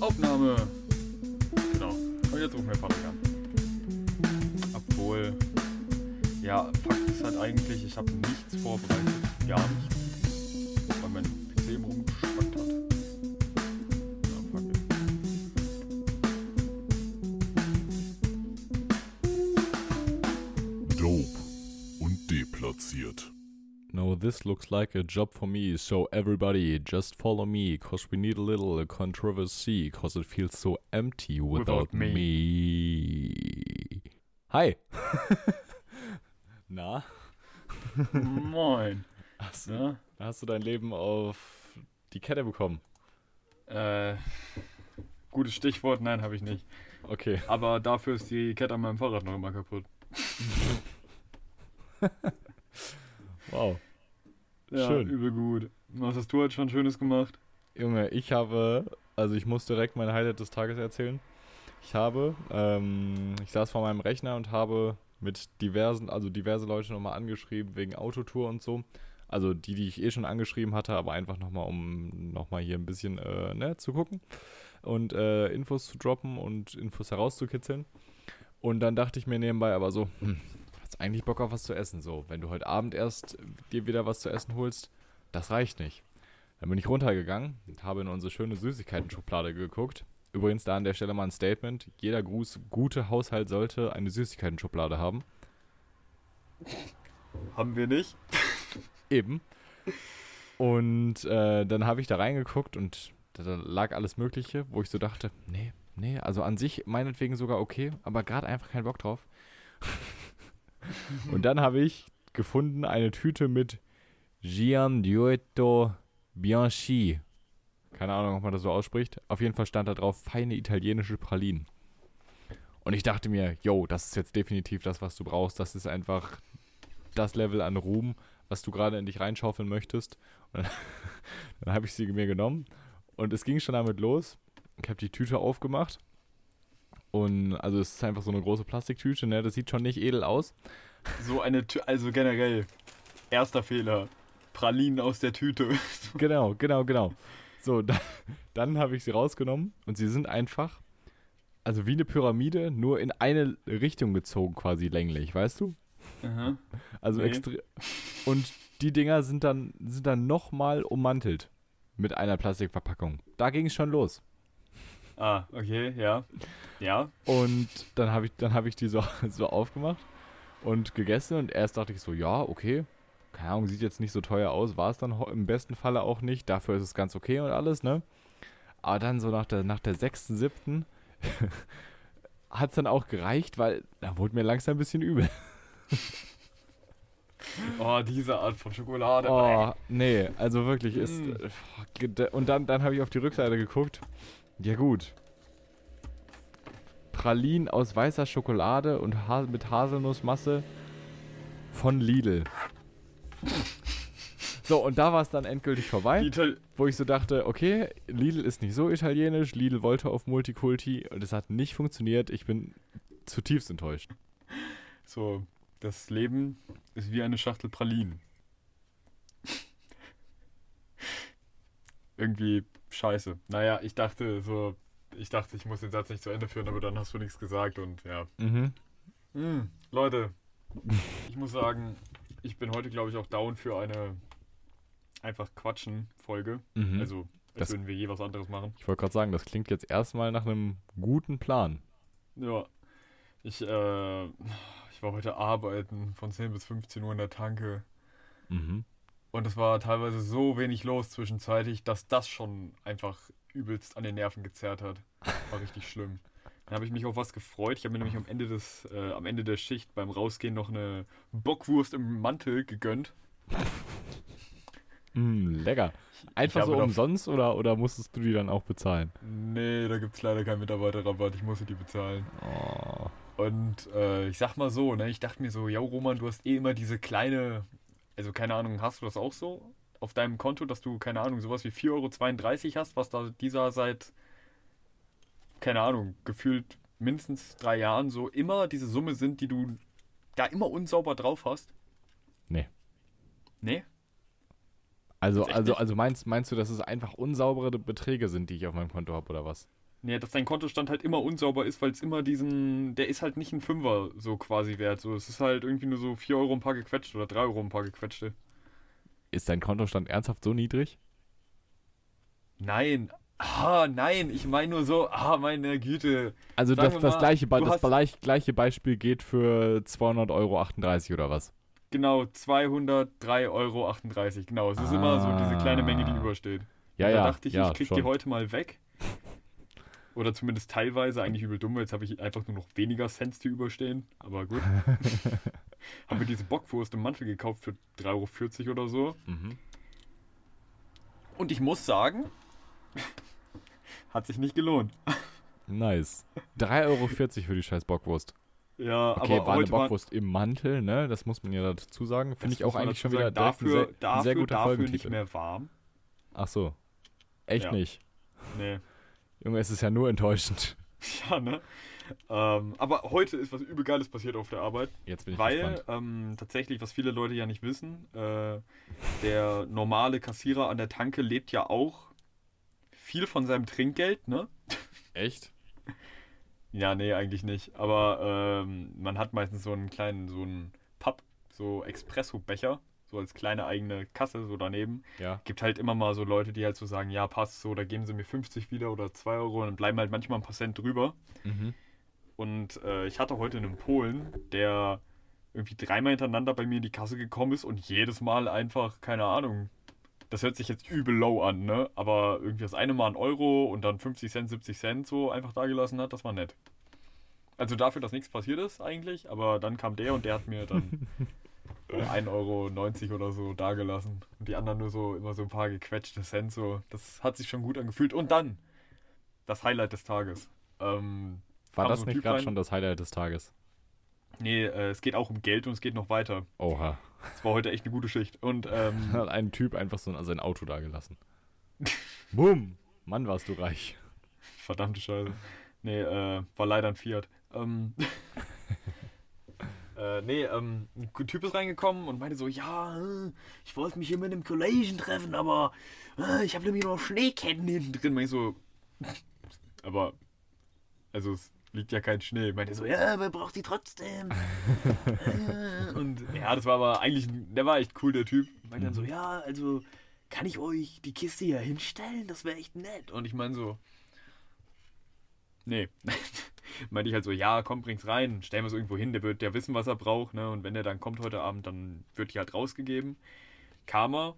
Aufnahme. Genau. Und jetzt rufen wir Patrick an. Obwohl, ja, Fakt ist halt eigentlich, ich habe nichts vorbereitet. Gar nichts. This looks like a job for me, so everybody just follow me, cause we need a little controversy, cause it feels so empty without, Without me. me. Hi. Na, Moin. hast, Ja? hast du dein Leben auf die Kette bekommen? Äh, gutes Stichwort, nein, habe ich nicht. Okay. Aber dafür ist die Kette an meinem Fahrrad noch immer kaputt. Wow. Ja, Schön. übel gut. Was hast du heute schon Schönes gemacht? Junge, ich habe, also ich muss direkt mein Highlight des Tages erzählen. Ich habe, ähm, ich saß vor meinem Rechner und habe mit diversen, also diverse Leute nochmal angeschrieben wegen Autotour und so. Also die, die ich eh schon angeschrieben hatte, aber einfach nochmal, um nochmal hier ein bisschen äh, ne, zu gucken und äh, Infos zu droppen und Infos herauszukitzeln. Und dann dachte ich mir nebenbei aber so, hm, hast eigentlich Bock auf was zu essen? So, wenn du heute Abend erst dir wieder was zu essen holst, das reicht nicht. Dann bin ich runtergegangen und habe in unsere schöne Süßigkeiten-Schublade geguckt. Übrigens da an der Stelle mal ein Statement. Jeder Gruß, gute Haushalt sollte eine Süßigkeiten-Schublade haben. Haben wir nicht. Eben. Und äh, dann habe ich da reingeguckt und da, da lag alles Mögliche, wo ich so dachte, nee, nee, also an sich meinetwegen sogar okay, aber gerade einfach keinen Bock drauf. und dann habe ich gefunden eine Tüte mit Gianduetto Bianchi. Keine Ahnung, ob man das so ausspricht. Auf jeden Fall stand da drauf feine italienische Pralinen. Und ich dachte mir, yo, das ist jetzt definitiv das, was du brauchst. Das ist einfach das Level an Ruhm, was du gerade in dich reinschaufeln möchtest. Und dann, dann habe ich sie mir genommen und es ging schon damit los. Ich habe die Tüte aufgemacht und also es ist einfach so eine große Plastiktüte, ne? Das sieht schon nicht edel aus. So eine Tü also generell. Erster Fehler. Pralinen aus der Tüte. Genau, genau, genau. So, dann, dann habe ich sie rausgenommen und sie sind einfach, also wie eine Pyramide, nur in eine Richtung gezogen, quasi länglich, weißt du? Aha. Also Nee. extra. Und die Dinger sind dann, sind dann nochmal ummantelt mit einer Plastikverpackung. Da ging es schon los. Ah, okay, ja. Ja. Und dann habe ich, dann hab ich die so, so aufgemacht und gegessen und erst dachte ich so, ja, okay. Keine Ahnung, sieht jetzt nicht so teuer aus, war es dann im besten Falle auch nicht. Dafür ist es ganz okay und alles, ne? Aber dann so nach der, nach der sechsten, siebten hat es dann auch gereicht, weil da wurde mir langsam ein bisschen übel. Oh, diese Art von Schokolade. Oh, nee, also wirklich ist. Mm. Und dann, dann habe ich auf die Rückseite geguckt. Ja, gut. Pralinen aus weißer Schokolade und ha mit Haselnussmasse von Lidl. So, und da war es dann endgültig vorbei, Ital wo ich so dachte, okay, Lidl ist nicht so italienisch, Lidl wollte auf Multikulti und es hat nicht funktioniert. Ich bin zutiefst enttäuscht. so, das Leben ist wie eine Schachtel Pralinen. Irgendwie scheiße. Naja, ich dachte so, ich dachte, ich muss den Satz nicht zu Ende führen, aber dann hast du nichts gesagt und ja. Mhm. Mm, Leute, ich muss sagen, ich bin heute, glaube ich, auch down für eine einfach Quatschen-Folge. Mhm. Also, als Das- würden wir je was anderes machen. Ich wollte gerade sagen, das klingt jetzt erstmal nach einem guten Plan. Ja. Ich, äh, ich war heute arbeiten von 10 bis 15 Uhr in der Tanke. Mhm. Und es war teilweise so wenig los zwischenzeitlich, dass das schon einfach übelst an den Nerven gezerrt hat. War richtig schlimm. Dann habe ich mich auf was gefreut. Ich habe mir nämlich am Ende des, äh, am Ende der Schicht beim Rausgehen noch eine Bockwurst im Mantel gegönnt. Mm, lecker. Einfach so umsonst oder, oder musstest du die dann auch bezahlen? Nee, da gibt es leider keinen Mitarbeiterrabatt. Ich musste die bezahlen. Oh. Und äh, ich sag mal so, ne, ich dachte mir so, ja Roman, du hast eh immer diese kleine, also keine Ahnung, hast du das auch so auf deinem Konto, dass du, keine Ahnung, sowas wie 4,32 Euro hast, was da dieser seit, keine Ahnung, gefühlt mindestens drei Jahren so immer diese Summe sind, die du da immer unsauber drauf hast? Nee. Nee? Also, also, nicht? also meinst, meinst du, dass es einfach unsaubere Beträge sind, die ich auf meinem Konto habe, oder was? Nee, dass dein Kontostand halt immer unsauber ist, weil es immer diesen, der ist halt nicht ein Fünfer so quasi wert. So, es ist halt irgendwie nur so 4 Euro ein paar gequetscht oder 3 Euro ein paar gequetschte. Ist dein Kontostand ernsthaft so niedrig? Nein. Ah, nein, ich meine nur so, ah, meine Güte. Also Sagen das, das, mal, gleiche, das hast- gleich, gleiche Beispiel geht für 200,38 Euro oder was? Genau, 203,38 Euro. Genau, es ist immer so diese kleine Menge, die Ah. übersteht. Ja, Und ja, da dachte ich, ja, ich krieg schon. die heute mal weg. Oder zumindest teilweise, eigentlich übel dumm, weil jetzt habe ich einfach nur noch weniger Cents, die überstehen. Aber gut. Haben wir diese Bockwurst im Mantel gekauft für 3,40 Euro oder so. Mhm. Und ich muss sagen, hat sich nicht gelohnt. Nice. 3,40 Euro für die scheiß Bockwurst. Ja, Okay, aber war eine Bockwurst im Mantel, ne? Das muss man ja dazu sagen. Finde ich auch eigentlich schon wieder dafür, ein sehr, dafür, ein sehr guter dafür nicht mehr warm. Ach so. Echt Ja. nicht. Nee. Junge, es ist ja nur enttäuschend. Ja, ne? Ähm, aber heute ist was übel Geiles passiert auf der Arbeit. Jetzt bin ich Weil ähm, tatsächlich, was viele Leute ja nicht wissen, äh, der normale Kassierer an der Tanke lebt ja auch viel von seinem Trinkgeld, ne? Echt? Ja, nee, eigentlich nicht. Aber ähm, man hat meistens so einen kleinen, so einen Papp, so Espresso-Becher, so als kleine eigene Kasse so daneben. Ja. Gibt halt immer mal so Leute, die halt so sagen, ja, passt so, da geben sie mir 50 wieder oder 2 Euro und dann bleiben halt manchmal ein paar Cent drüber. Mhm. Und äh, ich hatte heute einen Polen, der irgendwie dreimal hintereinander bei mir in die Kasse gekommen ist und jedes Mal einfach, keine Ahnung, das hört sich jetzt übel low an, ne? Aber irgendwie das eine Mal ein Euro und dann 50 Cent, 70 Cent so einfach da gelassen hat, das war nett. Also dafür, dass nichts passiert ist eigentlich, aber dann kam der und der hat mir dann 1,90 Euro oder so dagelassen. Und die anderen nur so immer so ein paar gequetschte Cent so. Das hat sich schon gut angefühlt. Und dann das Highlight des Tages. Ähm, War das so nicht gerade schon das Highlight des Tages? Nee, äh, es geht auch um Geld und es geht noch weiter. Oha. Es war heute echt eine gute Schicht. Und ähm, Hat ein Typ einfach so sein Auto dagelassen. Boom. Mann, warst du reich. verdammte Scheiße. Nee, äh, war leider ein Fiat. Ähm, äh, nee, ähm, ein Typ ist reingekommen und meinte so, ja, äh, ich wollte mich hier mit einem Kollegen treffen, aber äh, ich habe nämlich noch Schneeketten hinten drin. Meinte ich so, aber, also es liegt ja kein Schnee. Meinte so, ja, aber braucht die trotzdem. Äh, und ja, das war aber eigentlich, der war echt cool, der Typ. Meinte dann so, ja, also kann ich euch die Kiste hier hinstellen? Das wäre echt nett. Und ich meine so, nee. Meinte ich halt so, ja, komm, bring's rein, stellen wir es irgendwo hin, der wird ja wissen, was er braucht, ne? Und wenn der dann kommt heute Abend, dann wird die halt rausgegeben. Er,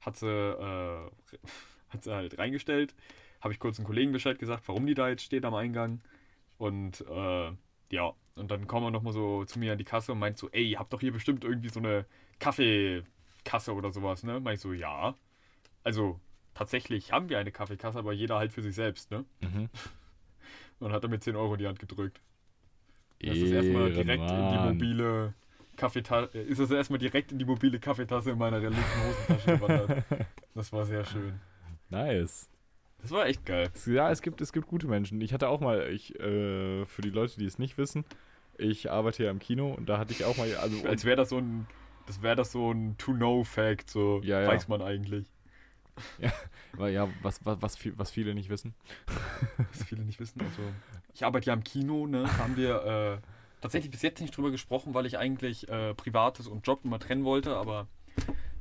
hat sie, äh, hat sie halt reingestellt, habe ich kurz einen Kollegen Bescheid gesagt, warum die da jetzt steht am Eingang. Und äh, ja, und dann kommt er nochmal so zu mir an die Kasse und meint so, ey, habt doch hier bestimmt irgendwie so eine Kaffeekasse oder sowas, ne? Meint ich so, ja. Also, tatsächlich haben wir eine Kaffeekasse, aber jeder halt für sich selbst, ne? Mhm. Und hat er mir 10 Euro in die Hand gedrückt. Das ist erstmal direkt in die Ehrenmann. mobile Kaffeetasse, ist das erstmal direkt in die mobile Kaffeetasse in meiner linken Hosentasche gewandert. Das war sehr schön. Nice. Das war echt geil. Ja, es gibt, es gibt gute Menschen. Ich hatte auch mal, ich, äh, für die Leute, die es nicht wissen, ich arbeite ja im Kino und da hatte ich auch mal, also Als wäre das so ein, das wäre das so ein To-Know-Fact, so Ja, ja. weiß man eigentlich. weil, ja, was, was, was, was viele nicht wissen. Was viele nicht wissen. Also, ich arbeite ja im Kino, ne? Da haben wir äh, tatsächlich bis jetzt nicht drüber gesprochen, weil ich eigentlich äh, Privates und Job immer trennen wollte, aber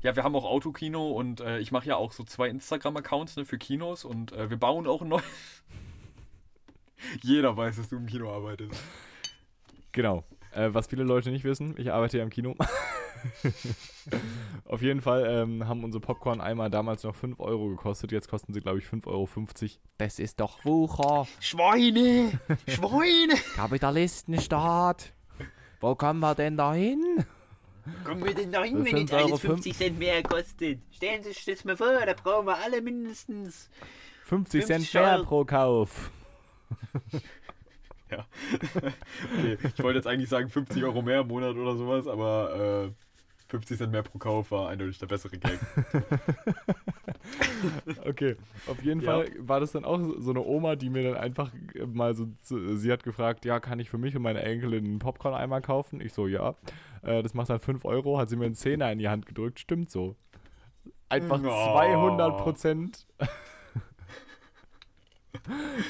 ja, wir haben auch Autokino und äh, ich mache ja auch so zwei Instagram-Accounts ne, für Kinos und äh, wir bauen auch ein neues. Jeder weiß, dass du im Kino arbeitest. Genau. Äh, was viele Leute nicht wissen, ich arbeite ja im Kino. Auf jeden Fall ähm, haben unsere Popcorn-Eimer damals noch 5 Euro gekostet. Jetzt kosten sie, glaube ich, 5,50 Euro. Das ist doch Wucher. Schweine! Schweine! Kapitalistenstaat. Wo kommen wir denn da hin? Kommen wir denn da hin, wenn jetzt alles Euro 50 Cent mehr kostet? Stellen Sie sich das mal vor, da brauchen wir alle mindestens 50 Cent 50 mehr Euro. pro Kauf. Okay, ich wollte jetzt eigentlich sagen 50 Euro mehr im Monat oder sowas, aber äh, 50 Cent mehr pro Kauf war eindeutig der bessere Gag. Okay, auf jeden Ja. Fall war das dann auch so eine Oma, die mir dann einfach mal so, sie hat gefragt, ja, kann ich für mich und meine Enkelin einen Popcorn-Eimer kaufen? Ich so, ja. Äh, das macht dann 5 Euro, hat sie mir einen Zehner in die Hand gedrückt, stimmt so. Einfach Oh. 200 Prozent.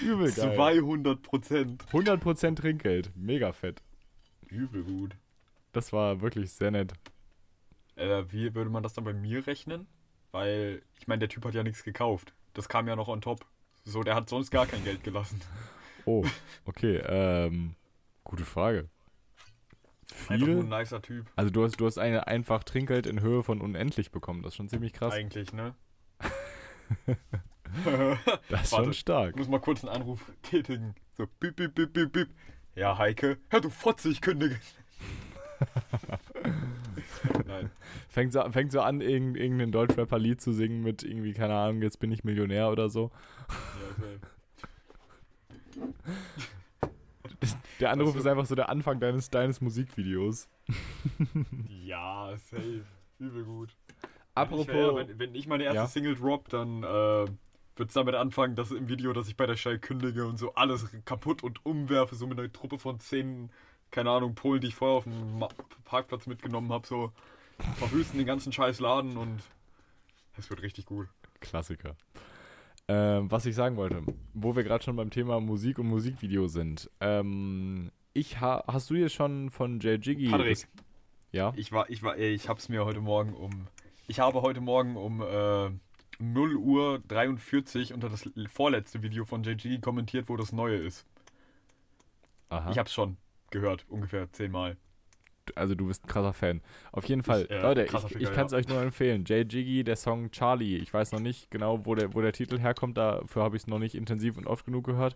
Übel geil. 200 Prozent. 100% Trinkgeld. Mega fett. Übel gut. Das war wirklich sehr nett. Äh, wie würde man das dann bei mir rechnen? Weil, ich meine, der Typ hat ja nichts gekauft. Das kam ja noch on top. So, der hat sonst gar kein Geld gelassen. Oh, okay. Ähm, gute Frage. Einfach nur ein Viel? nicer Typ. Also du hast, du hast eine einfach Trinkgeld in Höhe von unendlich bekommen. Das ist schon ziemlich krass. Eigentlich, ne? Das ist Warte. schon stark. Ich muss mal kurz einen Anruf tätigen. So, bip, bip, bip, bip, bip. Ja, Heike. Hör du Fotze, ich kündige. Nein. Fängt so, fängt so an, irgend, irgendein Deutschrapper-Lied zu singen mit irgendwie, keine Ahnung, jetzt bin ich Millionär oder so. Ja, safe. Der Anruf Also- ist einfach so der Anfang deines, deines Musikvideos. ja, safe. Übel gut. Apropos, Wenn ich, wenn, wenn ich meine erste Ja. Single drop, dann äh, wird es damit anfangen, dass im Video, dass ich bei der Shell kündige und so alles kaputt und umwerfe, so mit einer Truppe von zehn, keine Ahnung, Polen, die ich vorher auf dem Parkplatz mitgenommen habe, so verwüsten den ganzen scheiß Laden und es wird richtig gut. Klassiker. Ähm, was ich sagen wollte, wo wir gerade schon beim Thema Musik und Musikvideo sind. Ähm, ich ha hast du dir schon von Jay Jiggy. Patrick. Ja? Ich war, ich war, ich hab's mir heute Morgen um, ich habe heute Morgen um äh, 0 Uhr 43 unter das vorletzte Video von JG kommentiert, wo das neue ist. Aha. Ich hab's schon gehört, ungefähr zehnmal. also du bist ein krasser Fan. Auf jeden Fall, äh, Leute, ich, Ficker, ich kann es ja. euch nur empfehlen. Jay Jiggy, der Song Charlie. Ich weiß noch nicht genau, wo der, wo der Titel herkommt. Dafür habe ich es noch nicht intensiv und oft genug gehört.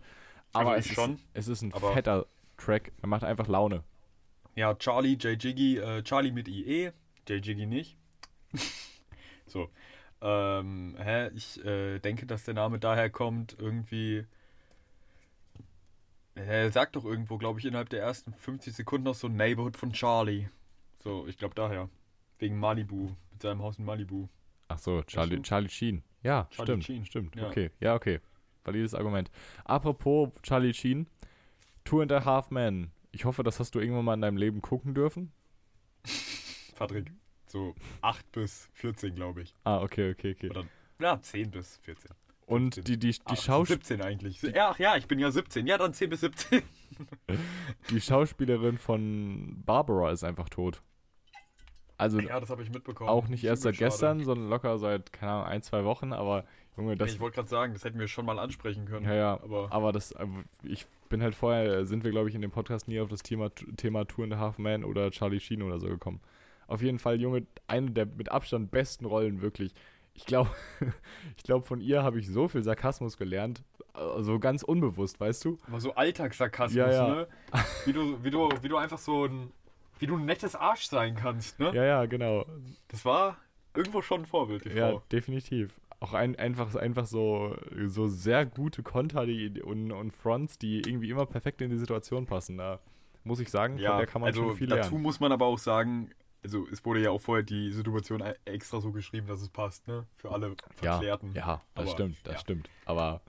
Aber Also es, ich schon, Ist, es ist ein fetter Track. Er macht einfach Laune. Ja, Charlie, J Jiggy, äh, Charlie mit IE, J Jiggy nicht. so. Ähm, hä, ich äh, denke, dass der Name daher kommt, irgendwie. Er sagt doch irgendwo, glaube ich, innerhalb der ersten 50 Sekunden noch so Neighborhood von Charlie. So, ich glaube daher. Wegen Malibu, mit seinem Haus in Malibu. Ach so, Charlie? Charlie Sheen. Ja, Charlie stimmt, Sheen, stimmt. ja. Okay, ja, okay. Valides Argument. Apropos Charlie Sheen, Two and a Half Men. Ich hoffe, das hast du irgendwann mal in deinem Leben gucken dürfen. Patrick, so 8 bis 14, glaube ich. Ah, okay, okay, okay. Oder, ja, 10 bis 14. Und 17. die, die, die, Ah, Schaus 17 eigentlich. Ja, ach ja, ich bin ja 17. Ja, dann 10 bis 17. die Schauspielerin von Barbara ist einfach tot. Also Ja, das habe ich mitbekommen. auch nicht erst seit schade. gestern, sondern locker seit, keine Ahnung, ein, zwei Wochen, aber Junge, das. ich wollte gerade sagen, das hätten wir schon mal ansprechen können. Ja, ja, Aber aber das, äh, ich bin halt vorher, sind wir glaube ich in dem Podcast nie auf das Thema, Thema Two and a Half Man oder Charlie Sheen oder so gekommen. Auf jeden Fall, Junge, eine der mit Abstand besten Rollen, wirklich. Ich glaube, ich glaube, von ihr habe ich so viel Sarkasmus gelernt, äh, so ganz unbewusst, weißt du? aber so Alltagssarkasmus, Ja, ja. ne? Wie du, wie, du, wie du einfach so ein. Wie du ein nettes Arsch sein kannst, ne? Ja, ja, genau. Das war irgendwo schon ein Vorbild, die Ja, Frau. definitiv. Auch ein, einfach, einfach so, so sehr gute Konter die, und, und Fronts, die irgendwie immer perfekt in die Situation passen. Da muss ich sagen, von der kann man also schon viel dazu lernen. muss man aber auch sagen, also es wurde ja auch vorher die Situation e- extra so geschrieben, dass es passt, ne? Für alle Ja, Verklärten. ja, das Aber, stimmt, das ja. stimmt. Aber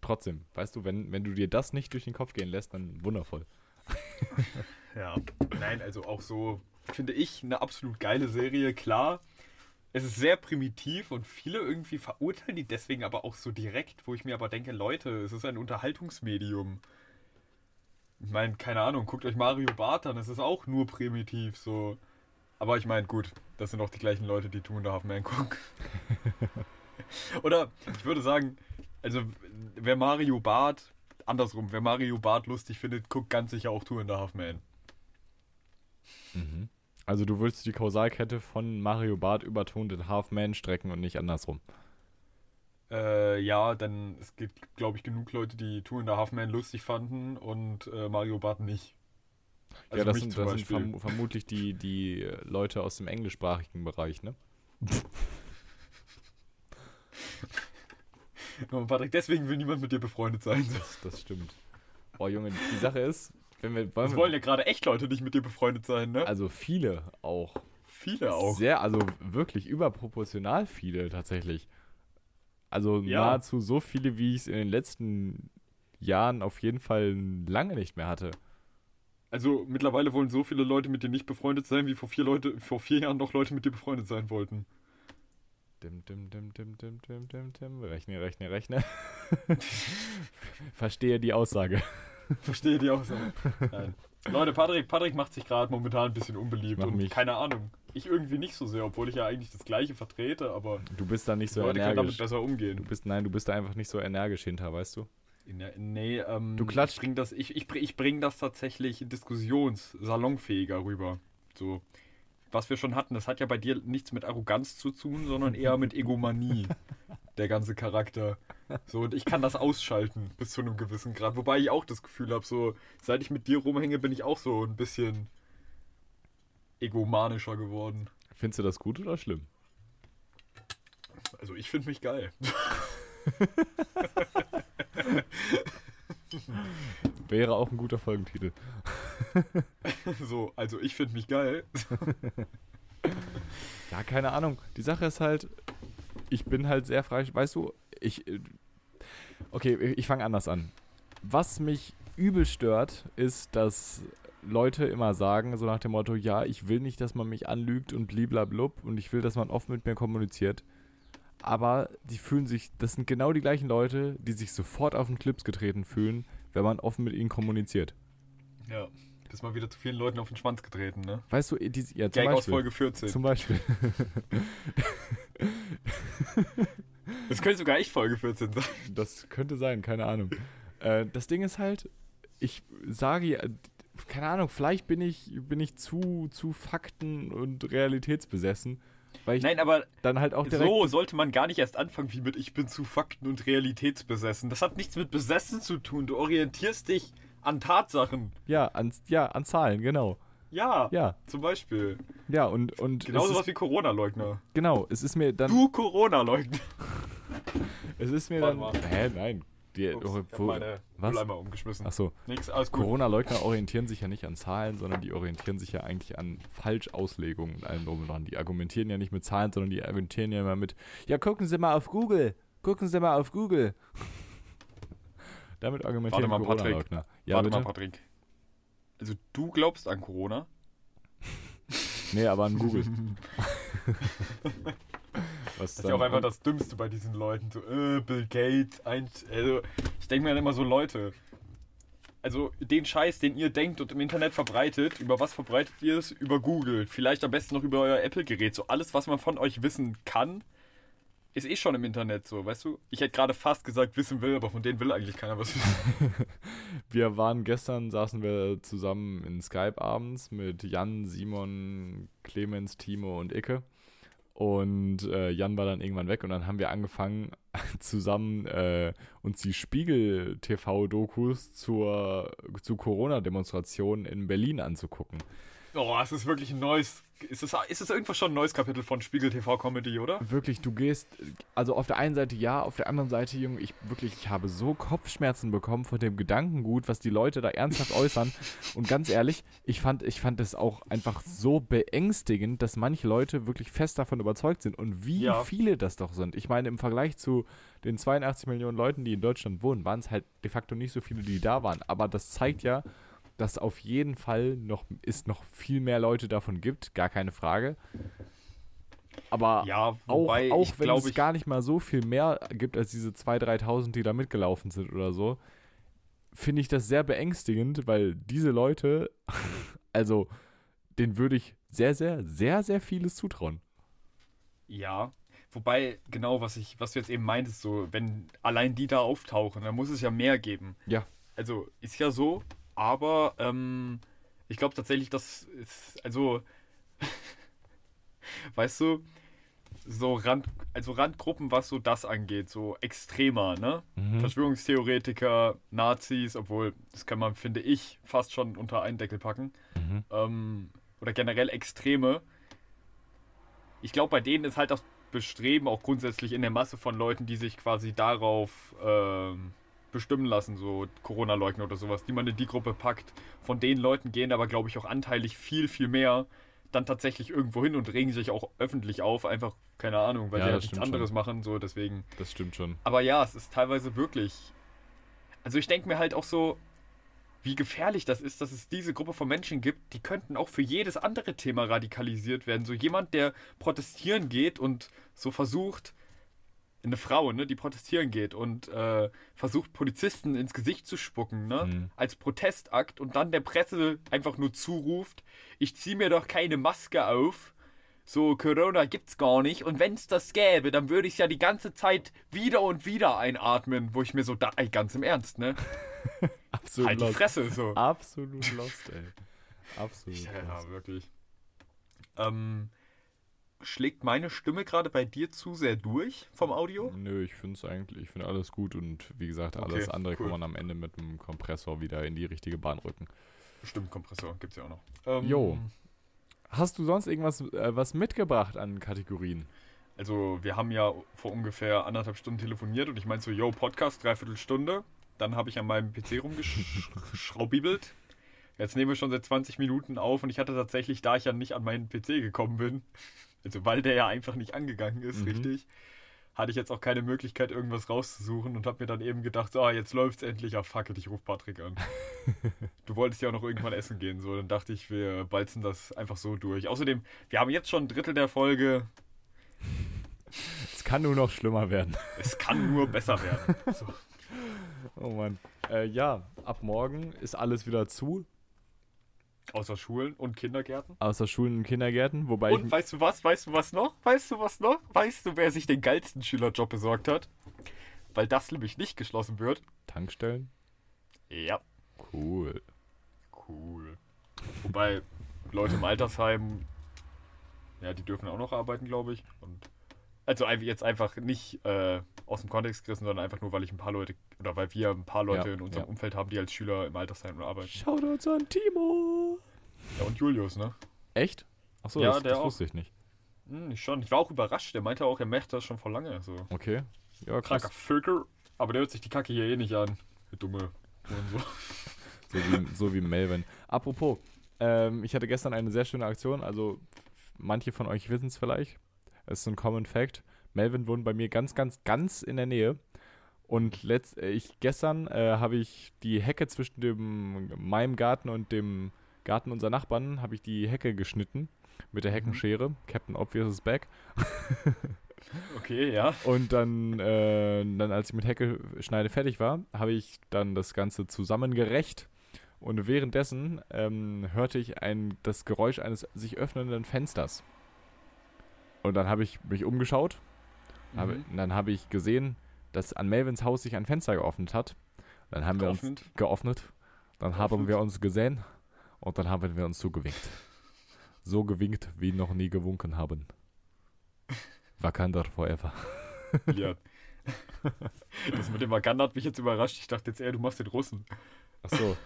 trotzdem, weißt du, wenn, wenn du dir das nicht durch den Kopf gehen lässt, dann wundervoll. Ja, nein, also auch so, finde ich, eine absolut geile Serie, klar. Es ist sehr primitiv und viele irgendwie verurteilen die deswegen aber auch so direkt, wo ich mir aber denke, Leute, es ist ein Unterhaltungsmedium. Ich meine, keine Ahnung, guckt euch Mario Barth an, es ist auch nur primitiv, so. Aber ich meine, gut, das sind auch die gleichen Leute, die Two and a Half Man gucken. Oder ich würde sagen, also wer Mario Barth, andersrum, wer Mario Barth lustig findet, guckt ganz sicher auch Two and a Half Man. Also du willst die Kausalkette von Mario Barth über Toned in Half Man strecken und nicht andersrum. Äh, ja, denn es gibt, glaube ich, genug Leute, die Two and a Half Man lustig fanden und äh, Mario Barth nicht. Also ja, das sind, das sind verm vermutlich die, die äh, Leute aus dem englischsprachigen Bereich, ne? Und Patrick, deswegen will niemand mit dir befreundet sein. Das, das stimmt. Boah, Junge, die Sache ist, wenn wir, wollen wir wollen ja gerade echt Leute nicht mit dir befreundet sein, ne? also viele auch. Viele auch. Sehr, also wirklich überproportional viele tatsächlich. Also Ja. nahezu so viele, wie ich es in den letzten Jahren auf jeden Fall lange nicht mehr hatte. Also mittlerweile wollen so viele Leute mit dir nicht befreundet sein, wie vor vier, Leute, vor vier Jahren noch Leute mit dir befreundet sein wollten. Dim, dim, dim, dim, dim, dim, dim, dim. Rechne, rechne, rechne. Verstehe die Aussage. Verstehe die so. Nein. Leute, Patrick, Patrick macht sich gerade momentan ein bisschen unbeliebt und mich- keine Ahnung. Ich irgendwie nicht so sehr, obwohl ich ja eigentlich das Gleiche vertrete, aber Du bist da nicht so Leute können damit energisch. besser Du umgehen. bist, nein, du bist da einfach nicht so energisch hinter, weißt du? Ne- Nee, ähm, Du klatscht- Ich bring das, ich, ich, ich bring das tatsächlich diskussionssalonfähiger rüber. So. Was wir schon hatten, das hat ja bei dir nichts mit Arroganz zu tun, sondern eher mit Egomanie. der ganze Charakter. So, und ich kann das ausschalten bis zu einem gewissen Grad. Wobei ich auch das Gefühl habe, so, seit ich mit dir rumhänge, bin ich auch so ein bisschen egomanischer geworden. Findest du das gut oder schlimm? Also ich finde mich geil. Wäre auch ein guter Folgentitel. so, also ich finde mich geil. Ja, keine Ahnung. Die Sache ist halt, ich bin halt sehr frei. Weißt du, ich. Okay, ich fange anders an. Was mich übel stört, ist, dass Leute immer sagen, so nach dem Motto: Ja, ich will nicht, dass man mich anlügt und bliblablub und ich will, dass man offen mit mir kommuniziert. Aber die fühlen sich, das sind genau die gleichen Leute, die sich sofort auf den Clips getreten fühlen, wenn man offen mit ihnen kommuniziert. Ja. Bist mal wieder zu vielen Leuten auf den Schwanz getreten, ne? Weißt du, die, ja, zum Gag aus Beispiel. Folge 14. Zum Beispiel. Das könnte sogar echt Folge 14 sein. Das könnte sein, keine Ahnung. Äh, das Ding ist halt, ich sage keine Ahnung, vielleicht bin ich, bin ich zu, zu Fakten- und realitätsbesessen, ich Nein, aber dann halt auch so sollte man gar nicht erst anfangen wie mit Ich bin zu Fakten und Realitätsbesessen. Das hat nichts mit besessen zu tun. Du orientierst dich an Tatsachen. Ja, an, ja, an Zahlen, genau. Ja, Ja, zum Beispiel. ja, und, und Genauso was wie Corona-Leugner. genau, es ist mir dann, Du Corona-Leugner. es ist mir Warte dann, mal. hä, nein, die, Ups, hab wo, meine was? Mülleimer umgeschmissen. Achso. Corona-Leugner orientieren sich ja nicht an Zahlen, sondern die orientieren sich ja eigentlich an Falschauslegungen und allem drum und dran. Die argumentieren ja nicht mit Zahlen, sondern die argumentieren ja immer mit, ja, gucken Sie mal auf Google, gucken Sie mal auf Google. Damit argumentieren Warte mal, Patrick. Corona-Leugner. Ja, Warte bitte? mal, Patrick. Also du glaubst an Corona? Nee, aber an Google. Was Das ist ja auch einfach das Dümmste bei diesen Leuten. So, äh, Bill Gates, ein, also ich denke mir dann immer so, Leute, also den Scheiß, den ihr denkt und im Internet verbreitet, über was verbreitet ihr es? Über Google. Vielleicht am besten noch über euer Apple-Gerät. So alles, was man von euch wissen kann, ist eh schon im Internet so, weißt du? Ich hätte gerade fast gesagt, wissen will, aber von denen will eigentlich keiner was wissen. Wir waren gestern, saßen wir zusammen in Skype abends mit Jan, Simon, Clemens, Timo und Icke. Und äh, Jan war dann irgendwann weg und dann haben wir angefangen, zusammen äh, uns die Spiegel-TV-Dokus zur, zu Corona-Demonstrationen in Berlin anzugucken. Oh, es ist wirklich ein neues. Ist es, ist es irgendwo schon ein neues Kapitel von Spiegel TV Comedy, oder? Wirklich, du gehst, also auf der einen Seite ja, auf der anderen Seite, Junge, ich wirklich, ich habe so Kopfschmerzen bekommen von dem Gedankengut, was die Leute da ernsthaft äußern. Und ganz ehrlich, ich fand, ich fand es auch einfach so beängstigend, dass manche Leute wirklich fest davon überzeugt sind und wie Ja. viele das doch sind. Ich meine, im Vergleich zu den 82 Millionen Leuten, die in Deutschland wohnen, waren es halt de facto nicht so viele, die da waren. Aber das zeigt ja, dass auf jeden Fall noch es noch viel mehr Leute davon gibt, gar keine Frage. Aber Ja, auch, wobei auch ich wenn glaube, es gar nicht mal so viel mehr gibt als diese 2.000, 3.000, die da mitgelaufen sind oder so, finde ich das sehr beängstigend, weil diese Leute, also denen würde ich sehr, sehr, sehr, sehr vieles zutrauen. Ja, wobei, genau, was ich, was du jetzt eben meintest, so, wenn allein die da auftauchen, dann muss es ja mehr geben. Ja. Also, ist ja so, aber ähm, ich glaube tatsächlich, dass ist, also, weißt du, so Rand, also Randgruppen, was so das angeht, so extremer, ne? Mhm. Verschwörungstheoretiker, Nazis, obwohl, das kann man, finde ich, fast schon unter einen Deckel packen. Mhm. Ähm, oder generell Extreme. Ich glaube, bei denen ist halt das Bestreben auch grundsätzlich in der Masse von Leuten, die sich quasi darauf ähm, bestimmen lassen, so Corona-Leugner oder sowas, die man in die Gruppe packt. Von den Leuten gehen aber, glaube ich, auch anteilig viel, viel mehr dann tatsächlich irgendwo hin und regen sich auch öffentlich auf, einfach, keine Ahnung, weil Ja, sie halt nichts anderes schon. machen, so deswegen. Das stimmt schon. Aber ja, es ist teilweise wirklich. Also ich denke mir halt auch so, wie gefährlich das ist, dass es diese Gruppe von Menschen gibt, die könnten auch für jedes andere Thema radikalisiert werden. So jemand, der protestieren geht und so versucht, eine Frau, ne, die protestieren geht und äh, versucht, Polizisten ins Gesicht zu spucken, ne, Mhm. als Protestakt und dann der Presse einfach nur zuruft, ich zieh mir doch keine Maske auf, so Corona gibt's gar nicht und wenn's das gäbe, dann würde ich ja die ganze Zeit wieder und wieder einatmen, wo ich mir so, da, ey, ganz im Ernst, ne, Absolut halt die lost. Fresse, so. Absolut lost, ey. Absolut Ja, lost. ja, wirklich. Ähm, schlägt meine Stimme gerade bei dir zu sehr durch vom Audio? Nö, ich finde es eigentlich, ich finde alles gut und wie gesagt, Okay, alles andere cool. kann man am Ende mit dem Kompressor wieder in die richtige Bahn rücken. Stimmt, Kompressor gibt's ja auch noch. Ähm, Jo. Hast du sonst irgendwas äh, was mitgebracht an Kategorien? Also, wir haben ja vor ungefähr anderthalb Stunden telefoniert und ich meinte so, yo, Podcast, dreiviertel Stunde. Dann habe ich an meinem PC rumgeschraubibelt. Jetzt nehmen wir schon seit 20 Minuten auf und ich hatte tatsächlich, da ich ja nicht an meinen PC gekommen bin, also weil der ja einfach nicht angegangen ist, Mhm. richtig, hatte ich jetzt auch keine Möglichkeit, irgendwas rauszusuchen und habe mir dann eben gedacht, so, ah, jetzt läuft's endlich, ah, fuck it, ich ruf Patrick an. du wolltest ja auch noch irgendwann essen gehen, so, dann dachte ich, wir balzen das einfach so durch. Außerdem, wir haben jetzt schon ein Drittel der Folge, Es kann nur noch schlimmer werden. es kann nur besser werden. So. Oh Mann. Äh, ja, ab morgen ist alles wieder zu, Außer Schulen und Kindergärten. außer Schulen und Kindergärten, wobei Und ich weißt du was? Weißt du was noch? Weißt du was noch? Weißt du, wer sich den geilsten Schülerjob besorgt hat? Weil das nämlich nicht geschlossen wird. Tankstellen? Ja, Cool. cool. Wobei Leute im Altersheim, ja, die dürfen auch noch arbeiten, glaube ich. Und also jetzt einfach nicht äh, aus dem Kontext gerissen, sondern einfach nur, weil ich ein paar Leute oder weil wir ein paar Leute Ja, in unserem ja. Umfeld haben, die als Schüler im Altersheim arbeiten. Shoutouts an Timo. Ja, und Julius, ne? Echt? Achso, Ja, das, der das wusste ich nicht. Hm, ich schon. Ich war auch überrascht. Der meinte auch, er merkt das schon vor lange. So. Okay. Ja, krass. Kranker Vögel. Aber der hört sich die Kacke hier eh nicht an. Der dumme. Und so. So wie, so wie Melvin. Apropos, ähm, ich hatte gestern eine sehr schöne Aktion. Also, manche von euch wissen es vielleicht. Es ist ein Common Fact. Melvin wohnt bei mir ganz, ganz, ganz in der Nähe. Und letzt, äh, ich, gestern äh, habe ich die Hecke zwischen dem, meinem Garten und dem Garten unserer Nachbarn, habe ich die Hecke geschnitten mit der Heckenschere. Captain Obvious is back. Okay, ja. Und dann, äh, dann, als ich mit Hecke schneide fertig war, habe ich dann das Ganze zusammengerecht. Und währenddessen ähm, hörte ich ein, das Geräusch eines sich öffnenden Fensters. Und dann habe ich mich umgeschaut. Mhm. und dann habe ich gesehen, dass an Melvins Haus sich ein Fenster geöffnet hat. Dann haben wir uns Geöffnet. geöffnet. Dann haben Geöffnet. wir uns gesehen. Und dann haben wir uns zugewinkt. So gewinkt, wie noch nie gewunken haben. Wakanda forever. Ja. Das mit dem Wakanda hat mich jetzt überrascht. Ich dachte jetzt eher, du machst den Russen. Ach so.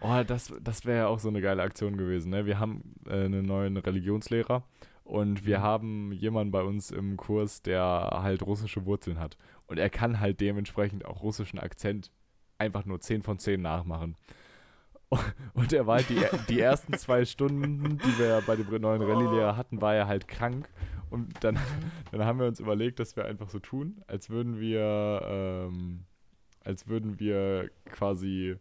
Oh, das, das wäre ja auch so eine geile Aktion gewesen. Ne? Wir haben äh, einen neuen Religionslehrer und wir Mhm. haben jemanden bei uns im Kurs, der halt russische Wurzeln hat. Und er kann halt dementsprechend auch russischen Akzent einfach nur 10 von 10 nachmachen. Und er war halt die, die ersten zwei Stunden, die wir bei dem neuen Rallye-Lehrer hatten, war er halt krank. Und dann, dann haben wir uns überlegt, dass wir einfach so tun, als würden wir, ähm, als würden wir quasi,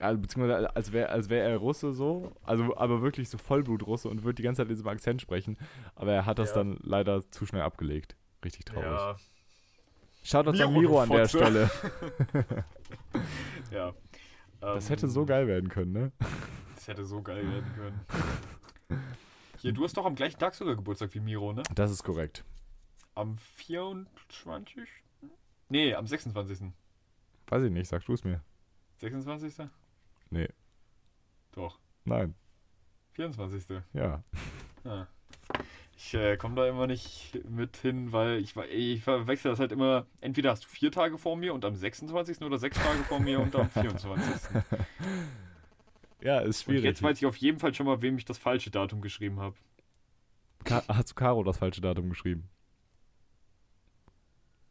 ja, beziehungsweise als wäre als wär er Russe so, also aber wirklich so Vollblut-Russe und würde die ganze Zeit in diesem Akzent sprechen. Aber er hat das Ja. dann leider zu schnell abgelegt. Richtig traurig. Ja. Schaut uns an Miro, Miro an der. Stelle. ja. Das Ähm, hätte so geil werden können, ne? Das hätte so geil werden können. Hier, du hast doch am gleichen Tag sogar Geburtstag wie Miro, ne? Das ist korrekt. Am 24. Nee, am 26. Weiß ich nicht, sag du es mir. 26. Nee. Doch. Nein. 24. Ja. Ja. Ich äh, komme da immer nicht mit hin, weil ich, ich verwechsel das halt immer. Entweder hast du vier Tage vor mir und am 26. oder sechs Tage vor mir und am 24. Ja, ist Und schwierig. jetzt weiß ich auf jeden Fall schon mal, wem ich das falsche Datum geschrieben habe. Ka hast du Caro das falsche Datum geschrieben?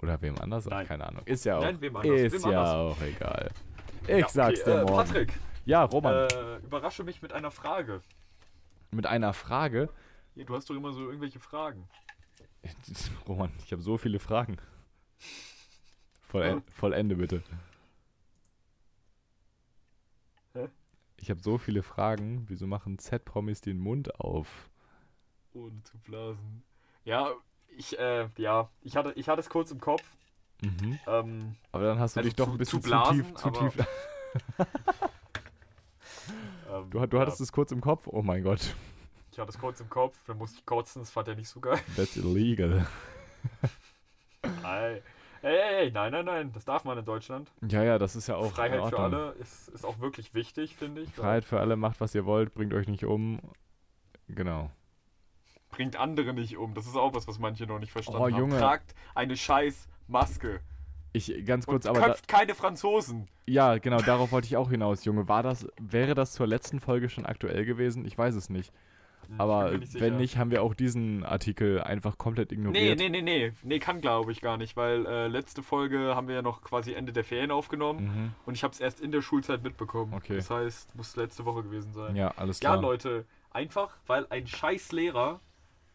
Oder wem anders? Nein. Keine Ahnung. Ist ja auch, Nein, wem anders, ist wem ja auch egal. Ich sag's dir äh, morgen. Patrick, Ja, Roman. äh, überrasche mich mit einer Frage. Mit einer Frage. Hier, Du hast doch immer so irgendwelche Fragen. Roman, ich habe so viele Fragen. Voll, vollende bitte. Hä? Ich habe so viele Fragen. Wieso machen Z-Promis den Mund auf? Ohne zu blasen. Ja, Ich, äh, ja, ich hatte, ich hatte es kurz im Kopf. Mhm. Ähm, Aber dann hast du Also dich doch zu- ein bisschen zu zu, blasen, tief, zu tief. Ähm, Du, du hattest es kurz im Kopf? Oh mein Gott, ja, ich hatte es kurz im Kopf, dann musste ich kotzen, das fand er nicht so geil. that's illegal. Ey, ey, ey, nein, nein, nein, das darf man in Deutschland. Ja, ja, das ist ja auch Freiheit für alle ist, ist auch wirklich wichtig, finde ich. Freiheit für alle, macht was ihr wollt, bringt euch nicht um. Genau. Bringt andere nicht um. Das ist auch was, was manche noch nicht verstanden Oh, haben. Junge. Tragt eine scheiß Maske. Ich ganz kurz, und aber da, köpft keine Franzosen. ja, genau, darauf wollte ich auch hinaus, Junge. War das, wäre das zur letzten Folge schon aktuell gewesen? Ich weiß es nicht. Hm, Aber nicht wenn nicht, haben wir auch diesen Artikel einfach komplett Nee, ignoriert. nee, nee, nee. Nee, kann glaube ich gar nicht, weil äh, letzte Folge haben wir ja noch quasi Ende der Ferien aufgenommen Mhm. und ich habe es erst in der Schulzeit mitbekommen. Okay. Das heißt, muss letzte Woche gewesen sein. Ja, alles Ja, klar. Leute, einfach weil ein scheiß Lehrer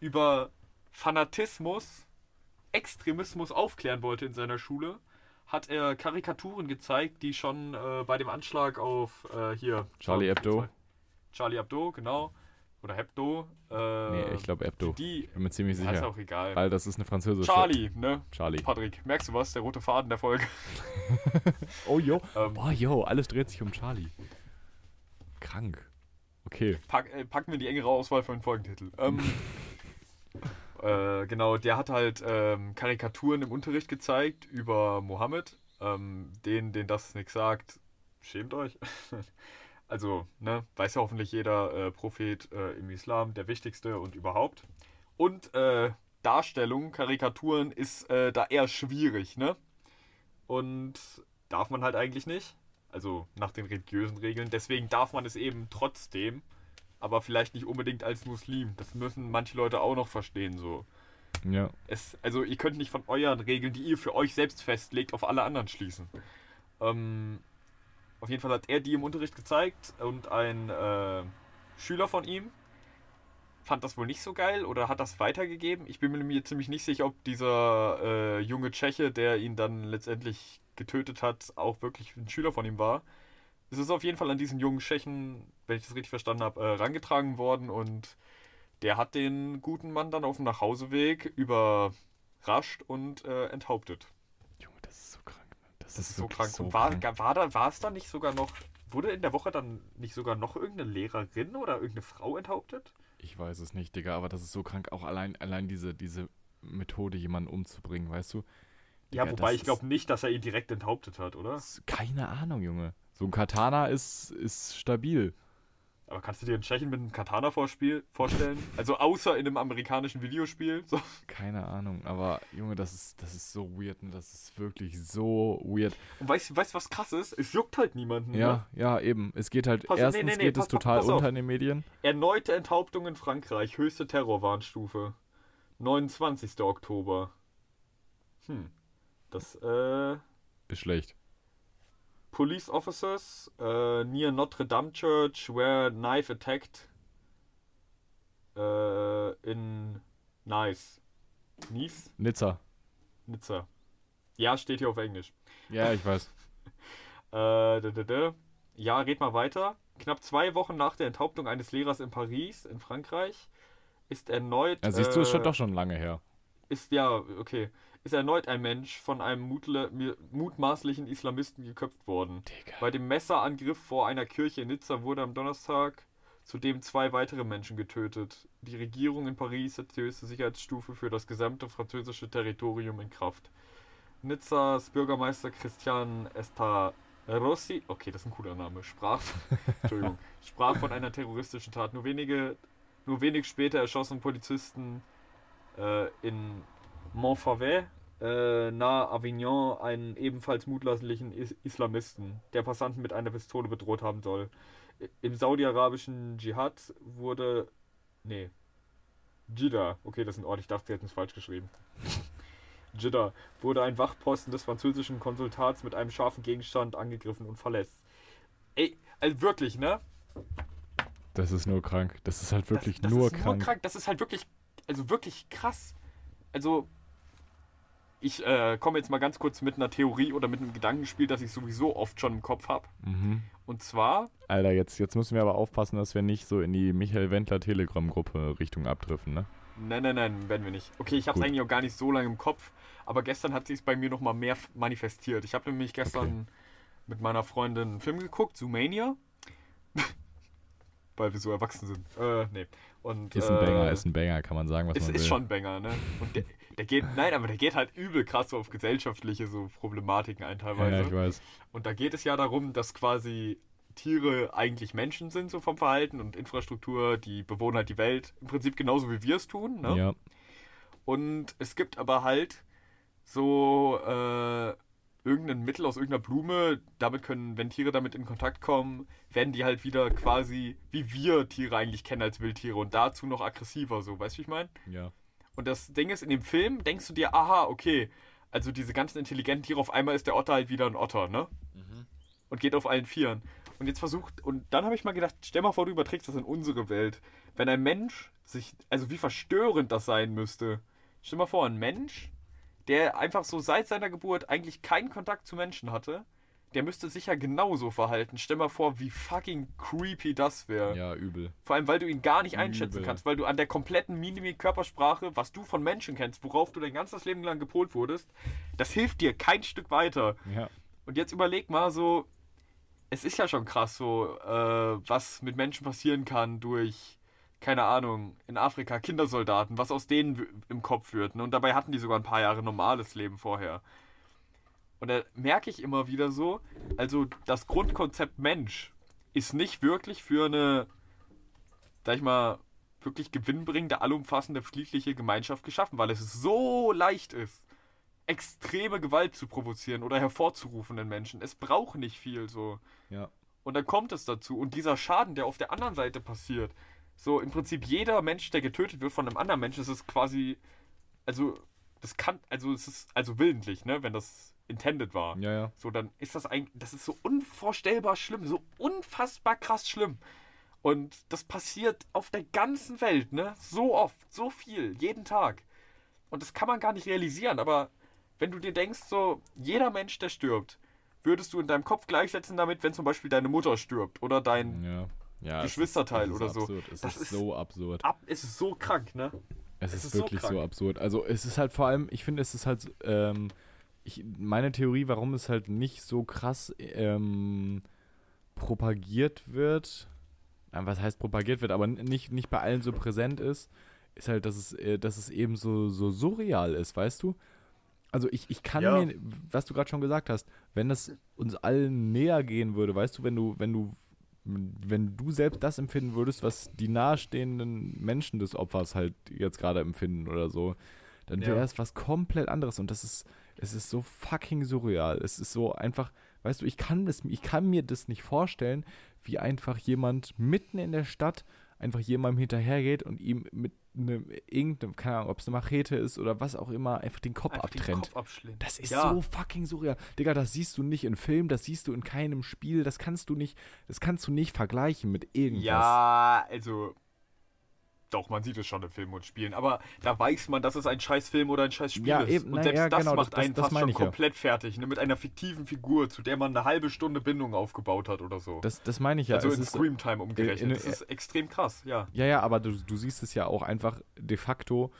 über Fanatismus, Extremismus aufklären wollte in seiner Schule, hat er Karikaturen gezeigt, die schon äh, bei dem Anschlag auf äh, hier Charlie Hebdo. Charlie Hebdo, genau. Oder Hebdo. Äh, Nee, ich glaube Ebdo. Die. Bin mir ziemlich Ja, ist sicher. auch egal. Weil das ist eine französische. Charlie, ne? Charlie. Patrick, merkst du was? Der rote Faden der Folge. Oh, yo. Ähm, Boah, yo, alles dreht sich um Charlie. Krank. Okay. pack, äh, packen wir die engere Auswahl für den Folgentitel. Ähm, äh, genau, der hat halt ähm, Karikaturen im Unterricht gezeigt über Mohammed. Ähm, den, den das nichts sagt, schämt euch. also, ne, weiß ja hoffentlich jeder äh, Prophet äh, im Islam, der wichtigste und überhaupt. Und äh, Darstellung, Karikaturen ist äh, da eher schwierig, ne? Und darf man halt eigentlich nicht. Also nach den religiösen Regeln. Deswegen darf man es eben trotzdem. Aber vielleicht nicht unbedingt als Muslim. Das müssen manche Leute auch noch verstehen. So. Ja. Es, also ihr könnt nicht von euren Regeln, die ihr für euch selbst festlegt, auf alle anderen schließen. Ähm, auf jeden Fall hat er die im Unterricht gezeigt und ein äh, Schüler von ihm fand das wohl nicht so geil oder hat das weitergegeben. Ich bin mir ziemlich nicht sicher, ob dieser äh, junge Tscheche, der ihn dann letztendlich getötet hat, auch wirklich ein Schüler von ihm war. Es ist auf jeden Fall an diesen jungen Tschechen, wenn ich das richtig verstanden habe, äh, rangetragen worden und der hat den guten Mann dann auf dem Nachhauseweg überrascht und äh, enthauptet. Junge, das ist so krank. ne? Das, Das ist so wirklich krank. So und war, krank. war, da, war es dann nicht sogar noch, wurde in der Woche dann nicht sogar noch irgendeine Lehrerin oder irgendeine Frau enthauptet? Ich weiß es nicht, Digga, aber das ist so krank. Auch allein, allein diese, diese Methode, jemanden umzubringen, weißt du? Ja, Digga, wobei das ich glaube nicht, dass er ihn direkt enthauptet hat, oder? ist- Keine Ahnung, Junge. So ein Katana ist, ist stabil. Aber kannst du dir einen Tschechen mit einem Katana vorspiel vorstellen? Also außer in einem amerikanischen Videospiel. So. Keine Ahnung, aber Junge, das ist, das ist so weird, ne? Das ist wirklich so weird. Und weißt du, weißt, was krass ist? Es juckt halt niemanden. Ne? Ja, ja, eben. Es geht halt, Pass- nee, erstens nee, nee, geht pass- es total pass unter in den Medien. Erneute Enthauptung in Frankreich, höchste Terrorwarnstufe. 29. Oktober. Hm. Das, äh. Ist schlecht. Police officers uh, near Notre Dame Church were knife attacked uh, in Nice. Nice? Nizza. Nizza. Ja, steht hier auf Englisch. Ja, ich weiß. Äh, da, da, da. Ja, red mal weiter. Knapp zwei Wochen nach der Enthauptung eines Lehrers in Paris, in Frankreich, ist erneut. Ja, siehst du, ist schon äh, doch schon lange her. Ist ja, okay. Ist erneut ein Mensch von einem mutle, mutmaßlichen Islamisten geköpft worden. Digga. Bei dem Messerangriff vor einer Kirche in Nizza wurde am Donnerstag zudem zwei weitere Menschen getötet. Die Regierung in Paris setzt die höchste Sicherheitsstufe für das gesamte französische Territorium in Kraft. Nizzas Bürgermeister Christian Estarossi, okay, das ist ein cooler Name, sprach, Entschuldigung, sprach von einer terroristischen Tat. Nur wenige, nur wenig später erschossen Polizisten äh, in Montfavet äh, nahe Avignon einen ebenfalls mutmaßlichen Is Islamisten, der Passanten mit einer Pistole bedroht haben soll. Im saudi-arabischen Dschihad wurde. Nee. Jeddah. Okay, das ist ein Ort. Ich dachte, sie hätten es falsch geschrieben. Jeddah wurde ein Wachposten des französischen Konsultats mit einem scharfen Gegenstand angegriffen und verletzt. Ey, also wirklich, ne? Das ist nur krank. Das ist halt wirklich das, das nur, ist krank. nur krank. Das ist halt wirklich, also wirklich krass. Also, ich äh, komme jetzt mal ganz kurz mit einer Theorie oder mit einem Gedankenspiel, das ich sowieso oft schon im Kopf habe. Mhm. Und zwar, Alter, jetzt, jetzt müssen wir aber aufpassen, dass wir nicht so in die Michael Wendler Telegram-Gruppe Richtung abdriften, ne? Nein, nein, nein, werden wir nicht. Okay, ich habe es eigentlich auch gar nicht so lange im Kopf, aber gestern hat sich bei mir noch mal mehr manifestiert. Ich habe nämlich gestern mit meiner Freundin einen Film geguckt, Zoomania. Weil wir so erwachsen sind. Äh, nee. Und, Ist ein äh, Banger, ist ein Banger, kann man sagen, was es man ist will. schon ein Banger, ne? Und der, der geht, nein, aber der geht halt übel krass so auf gesellschaftliche so Problematiken ein teilweise. ja, ich weiß. Und da geht es ja darum, dass quasi Tiere eigentlich Menschen sind, so vom Verhalten und Infrastruktur, die bewohnen halt die Welt im Prinzip genauso wie wir es tun. Ne? Ja, Und es gibt aber halt so äh, irgendein Mittel aus irgendeiner Blume, damit können, wenn Tiere damit in Kontakt kommen, werden die halt wieder quasi, wie wir Tiere eigentlich kennen als Wildtiere und dazu noch aggressiver, so, weißt du, wie ich meine? ja. Und das Ding ist, in dem Film denkst du dir, aha, okay, also diese ganzen intelligenten Tiere, auf einmal ist der Otter halt wieder ein Otter, ne? Und geht auf allen Vieren. Und jetzt versucht, und dann habe ich mal gedacht, stell mal vor, du überträgst das in unsere Welt. Wenn ein Mensch sich, also wie verstörend das sein müsste. Stell mal vor, ein Mensch, der einfach so seit seiner Geburt eigentlich keinen Kontakt zu Menschen hatte, der müsste sich ja genauso verhalten. Stell mal vor, wie fucking creepy das wäre. Ja, übel. Vor allem, weil du ihn gar nicht einschätzen Übel. kannst, weil du an der kompletten Mimik-Körpersprache, was du von Menschen kennst, worauf du dein ganzes Leben lang gepolt wurdest, das hilft dir kein Stück weiter. Ja. Und jetzt überleg mal so, es ist ja schon krass so, äh, was mit Menschen passieren kann durch, keine Ahnung, in Afrika Kindersoldaten, was aus denen im Kopf wird. Ne? Und dabei hatten die sogar ein paar Jahre normales Leben vorher. Und da merke ich immer wieder so, also das Grundkonzept Mensch ist nicht wirklich für eine, sag ich mal, wirklich gewinnbringende, allumfassende, friedliche Gemeinschaft geschaffen, weil es so leicht ist, extreme Gewalt zu provozieren oder hervorzurufen in Menschen. Es braucht nicht viel so. Ja. Und dann kommt es dazu. Und dieser Schaden, der auf der anderen Seite passiert, so im Prinzip jeder Mensch, der getötet wird von einem anderen Menschen, das ist quasi, also, das kann, also es ist, also willentlich, ne, wenn das intended war. Ja, ja. So, dann ist das eigentlich, das ist so unvorstellbar schlimm, so unfassbar krass schlimm. Und das passiert auf der ganzen Welt, ne? So oft, so viel, jeden Tag. Und das kann man gar nicht realisieren, aber wenn du dir denkst, so, jeder Mensch, der stirbt, würdest du in deinem Kopf gleichsetzen damit, wenn zum Beispiel deine Mutter stirbt oder dein Ja. ja es Geschwisterteil ist, oder so. Absurd. Es Das ist ist- so absurd. Ab. Es ist so krank, ne? Es Es ist, ist so wirklich so, krank. absurd. Also es ist halt vor allem, ich finde, es ist halt, ähm, ich, meine Theorie, warum es halt nicht so krass ähm, propagiert wird, was heißt propagiert wird, aber nicht, nicht bei allen so präsent ist, ist halt, dass es, äh, dass es eben so, so surreal ist, weißt du? Also ich, ich kann Ja. mir, was du gerade schon gesagt hast, wenn das uns allen näher gehen würde, weißt du, wenn du, wenn du, wenn du selbst das empfinden würdest, was die nahestehenden Menschen des Opfers halt jetzt gerade empfinden oder so, dann wäre Ja. es was komplett anderes und das ist, es ist so fucking surreal. Es ist so einfach, weißt du, ich kann das, ich kann mir das nicht vorstellen, wie einfach jemand mitten in der Stadt einfach jemandem hinterhergeht und ihm mit einem, irgendeinem, keine Ahnung, ob es eine Machete ist oder was auch immer, einfach den Kopf Einfach den abtrennt. Kopf abschlägt. Das ist Ja. so fucking surreal. Digga, das siehst du nicht in Film, das siehst du in keinem Spiel, das kannst du nicht, das kannst du nicht vergleichen mit irgendwas. Ja, also. Doch, man sieht es schon in Filmen und Spielen, aber da weiß man, dass es ein scheiß Film oder ein scheiß Spiel Ja, ist. eben, und selbst ja, das genau, macht das- einen das fast schon ich ja. komplett fertig, ne? Mit einer fiktiven Figur, zu der man eine halbe Stunde Bindung aufgebaut hat oder so. Das, das meine ich ja. also es in ist, Screamtime umgerechnet. in- das ist extrem krass, ja. ja, ja, aber du, du siehst es ja auch einfach de facto,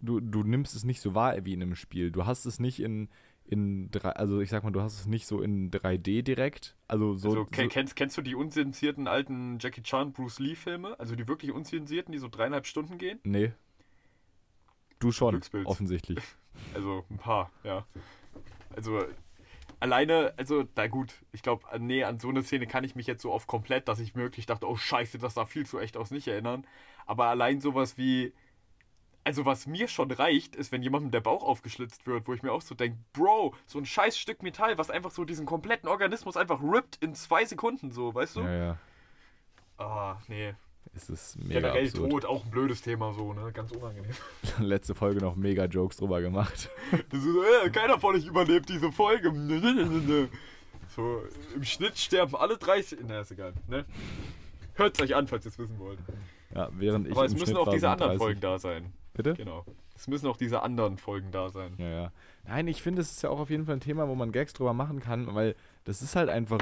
du, du nimmst es nicht so wahr wie in einem Spiel. Du hast es nicht in, in drei, also ich sag mal, du hast es nicht so in 3D direkt. Also so. Also, so kennst, kennst du die unzensierten alten Jackie Chan, Bruce Lee Filme? Also die wirklich unzensierten, die so dreieinhalb Stunden gehen? nee. Du schon, offensichtlich. Also ein paar, ja. Also alleine, also na gut, ich glaube, nee, an so eine Szene kann ich mich jetzt so oft komplett, dass ich wirklich dachte, oh scheiße, das sah viel zu echt aus, nicht erinnern. Aber allein sowas wie, also was mir schon reicht, ist, wenn jemandem der Bauch aufgeschlitzt wird, wo ich mir auch so denke, Bro, so ein scheiß Stück Metall, was einfach so diesen kompletten Organismus einfach rippt in zwei Sekunden so, weißt du? Ja, ja. Ah, nee. Es ist mega Generell absurd. Tod, auch ein blödes Thema so, ne? Ganz unangenehm. Letzte Folge noch mega Jokes drüber gemacht. Das ist, äh, keiner von euch überlebt diese Folge. So, im Schnitt sterben alle 30. Na, ist egal, ne? Hört euch an, falls ihr es wissen wollt. Ja, während ich Aber es müssen Schnitt auch diese anderen 30. Folgen da sein. Bitte? Genau. Es müssen auch diese anderen Folgen da sein. Ja, ja. Nein, ich finde, es ist ja auch auf jeden Fall ein Thema, wo man Gags drüber machen kann, weil das ist halt einfach,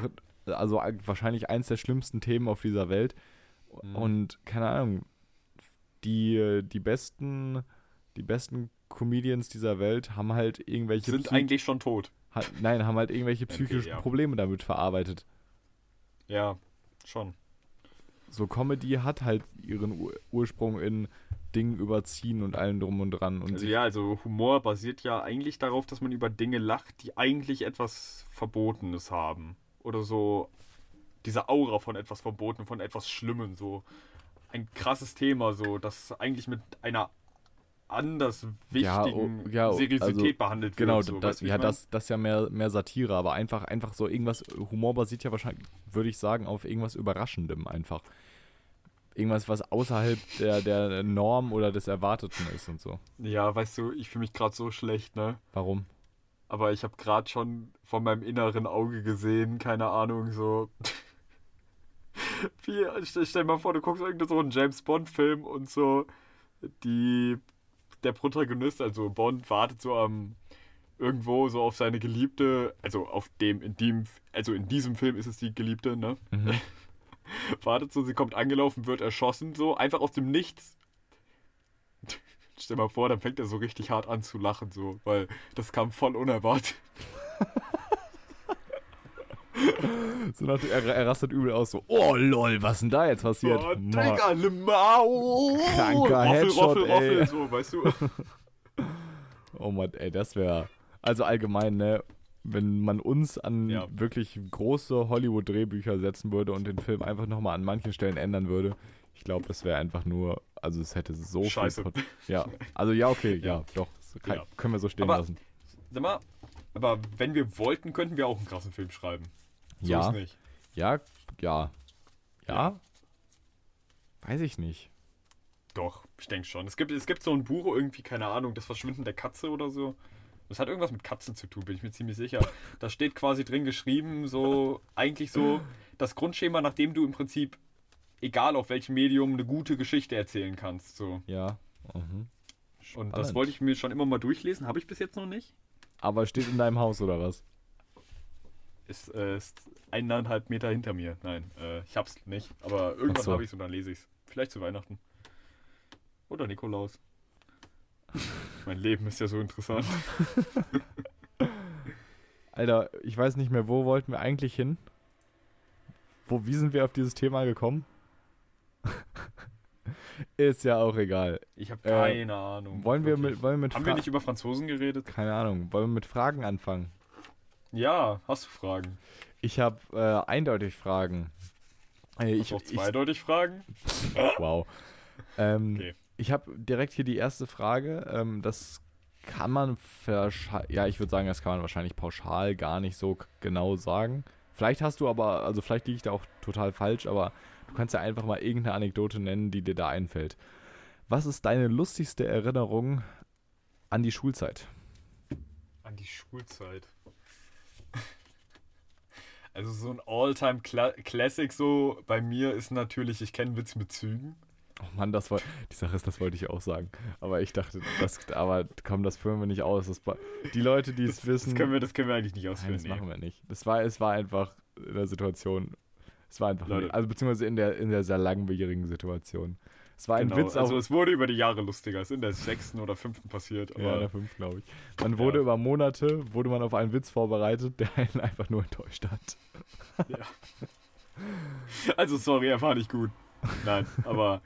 also wahrscheinlich eins der schlimmsten Themen auf dieser Welt. Mhm. Und keine Ahnung, die, die besten, die besten Comedians dieser Welt haben halt irgendwelche Sind Psy- eigentlich schon tot. ha- nein, haben halt irgendwelche Okay, psychischen ja. Probleme damit verarbeitet. Ja, schon. So Comedy hat halt ihren Ur Ursprung in Dingen überziehen und allem drum und dran. Und Also ja, also Humor basiert ja eigentlich darauf, dass man über Dinge lacht, die eigentlich etwas Verbotenes haben. Oder so diese Aura von etwas Verboten, von etwas Schlimmem, so ein krasses Thema, so das eigentlich mit einer anders Ja, wichtigen oh, ja, oh, Seriosität also, behandelt Genau, wird. So. das, ja, das, das ist ja mehr, mehr Satire, aber einfach, einfach so irgendwas, Humor basiert ja wahrscheinlich, würde ich sagen, auf irgendwas Überraschendem einfach. Irgendwas, was außerhalb der, der Norm oder des Erwarteten ist und so. Ja, weißt du, ich fühle mich gerade so schlecht, ne? Warum? Aber ich habe gerade schon von meinem inneren Auge gesehen, keine Ahnung, so. Wie, stell, dir mal vor, du guckst irgendeinen so einen James Bond-Film und so die. Der Protagonist, also Bond, wartet so am. irgendwo so auf seine Geliebte, also auf dem, in dem, also in diesem Film ist es die Geliebte, ne? Mhm. Wartet so, sie kommt angelaufen, wird erschossen, so, einfach aus dem Nichts. Stell mal vor, dann fängt er so richtig hart an zu lachen, so, weil das kam voll unerwartet. So nach, er, er rastet übel aus, so, oh lol, was denn da jetzt passiert? Oh, Digga, le Mau! Kranker Roffel, Headshot, Roffel, Roffel, ey. so, weißt du? Oh Mann, ey, das wäre. Also allgemein, ne? Wenn man uns an Ja. wirklich große Hollywood-Drehbücher setzen würde und den Film einfach nochmal an manchen Stellen ändern würde, ich glaube, das wäre einfach nur. Also, es hätte so Scheiße. viel. Pot- Ja, also ja, okay, ja, Ja. doch. Kann, Ja. Können wir so stehen Aber- lassen. Sag mal, aber wenn wir wollten, könnten wir auch einen krassen Film schreiben. So Ja. ist nicht. Ja, ja. Ja? Weiß ich nicht. Doch, ich denke schon. Es gibt, es gibt so ein Buch irgendwie, keine Ahnung, das Verschwinden der Katze oder so. Das hat irgendwas mit Katzen zu tun, bin ich mir ziemlich sicher. Da steht quasi drin geschrieben, so, eigentlich so, das Grundschema, nach dem du im Prinzip, egal auf welchem Medium, eine gute Geschichte erzählen kannst. So. Ja. Mhm. Und das wollte ich mir schon immer mal durchlesen, habe ich bis jetzt noch nicht. Aber steht in deinem Haus oder was? Ist, äh, ist eineinhalb Meter hinter mir. Nein, äh, ich hab's nicht. Aber irgendwann so. habe ich's und dann lese ich's. Vielleicht zu Weihnachten. Oder Nikolaus. mein Leben ist ja so interessant. Alter, ich weiß nicht mehr, wo wollten wir eigentlich hin? Wo, wie sind wir auf dieses Thema gekommen? Ist ja auch egal. Ich habe Äh, keine Ahnung. Wollen wir mit, wollen wir mit Haben wir Fra- nicht über Franzosen geredet? Keine Ahnung. Wollen wir mit Fragen anfangen? Ja, hast du Fragen? Ich habe äh, eindeutig Fragen. Äh, Hast ich, auch ich, zweideutig Fragen? wow. Ähm, Okay. Ich habe direkt hier die erste Frage. Ähm, das kann man ja, ich würde sagen, das kann man wahrscheinlich pauschal gar nicht so genau sagen. Vielleicht hast du aber, also vielleicht liege ich da auch total falsch, aber du kannst ja einfach mal irgendeine Anekdote nennen, die dir da einfällt. Was ist deine lustigste Erinnerung an die Schulzeit? An die Schulzeit. Also so ein All-Time-Classic so bei mir ist natürlich, ich kenne Witz mit Zügen. Oh Mann, das war, die Sache ist, das wollte ich auch sagen. Aber ich dachte, das, aber komm, das führen wir nicht aus. Das, die Leute, die es wissen, das, können wir, das können wir eigentlich nicht Nein, ausführen. das nee. machen wir nicht. Das war, es war einfach in der Situation. Es war einfach, Leute. also beziehungsweise in der, in der sehr langwierigen Situation. Es war ein Genau, Witz also auch es wurde über die Jahre lustiger. Es ist in der sechsten oder fünften passiert. ja, in der 5, glaube ich. Man wurde Ja. über Monate, wurde man auf einen Witz vorbereitet, der einen einfach nur enttäuscht hat. also sorry, er war nicht gut. Nein, aber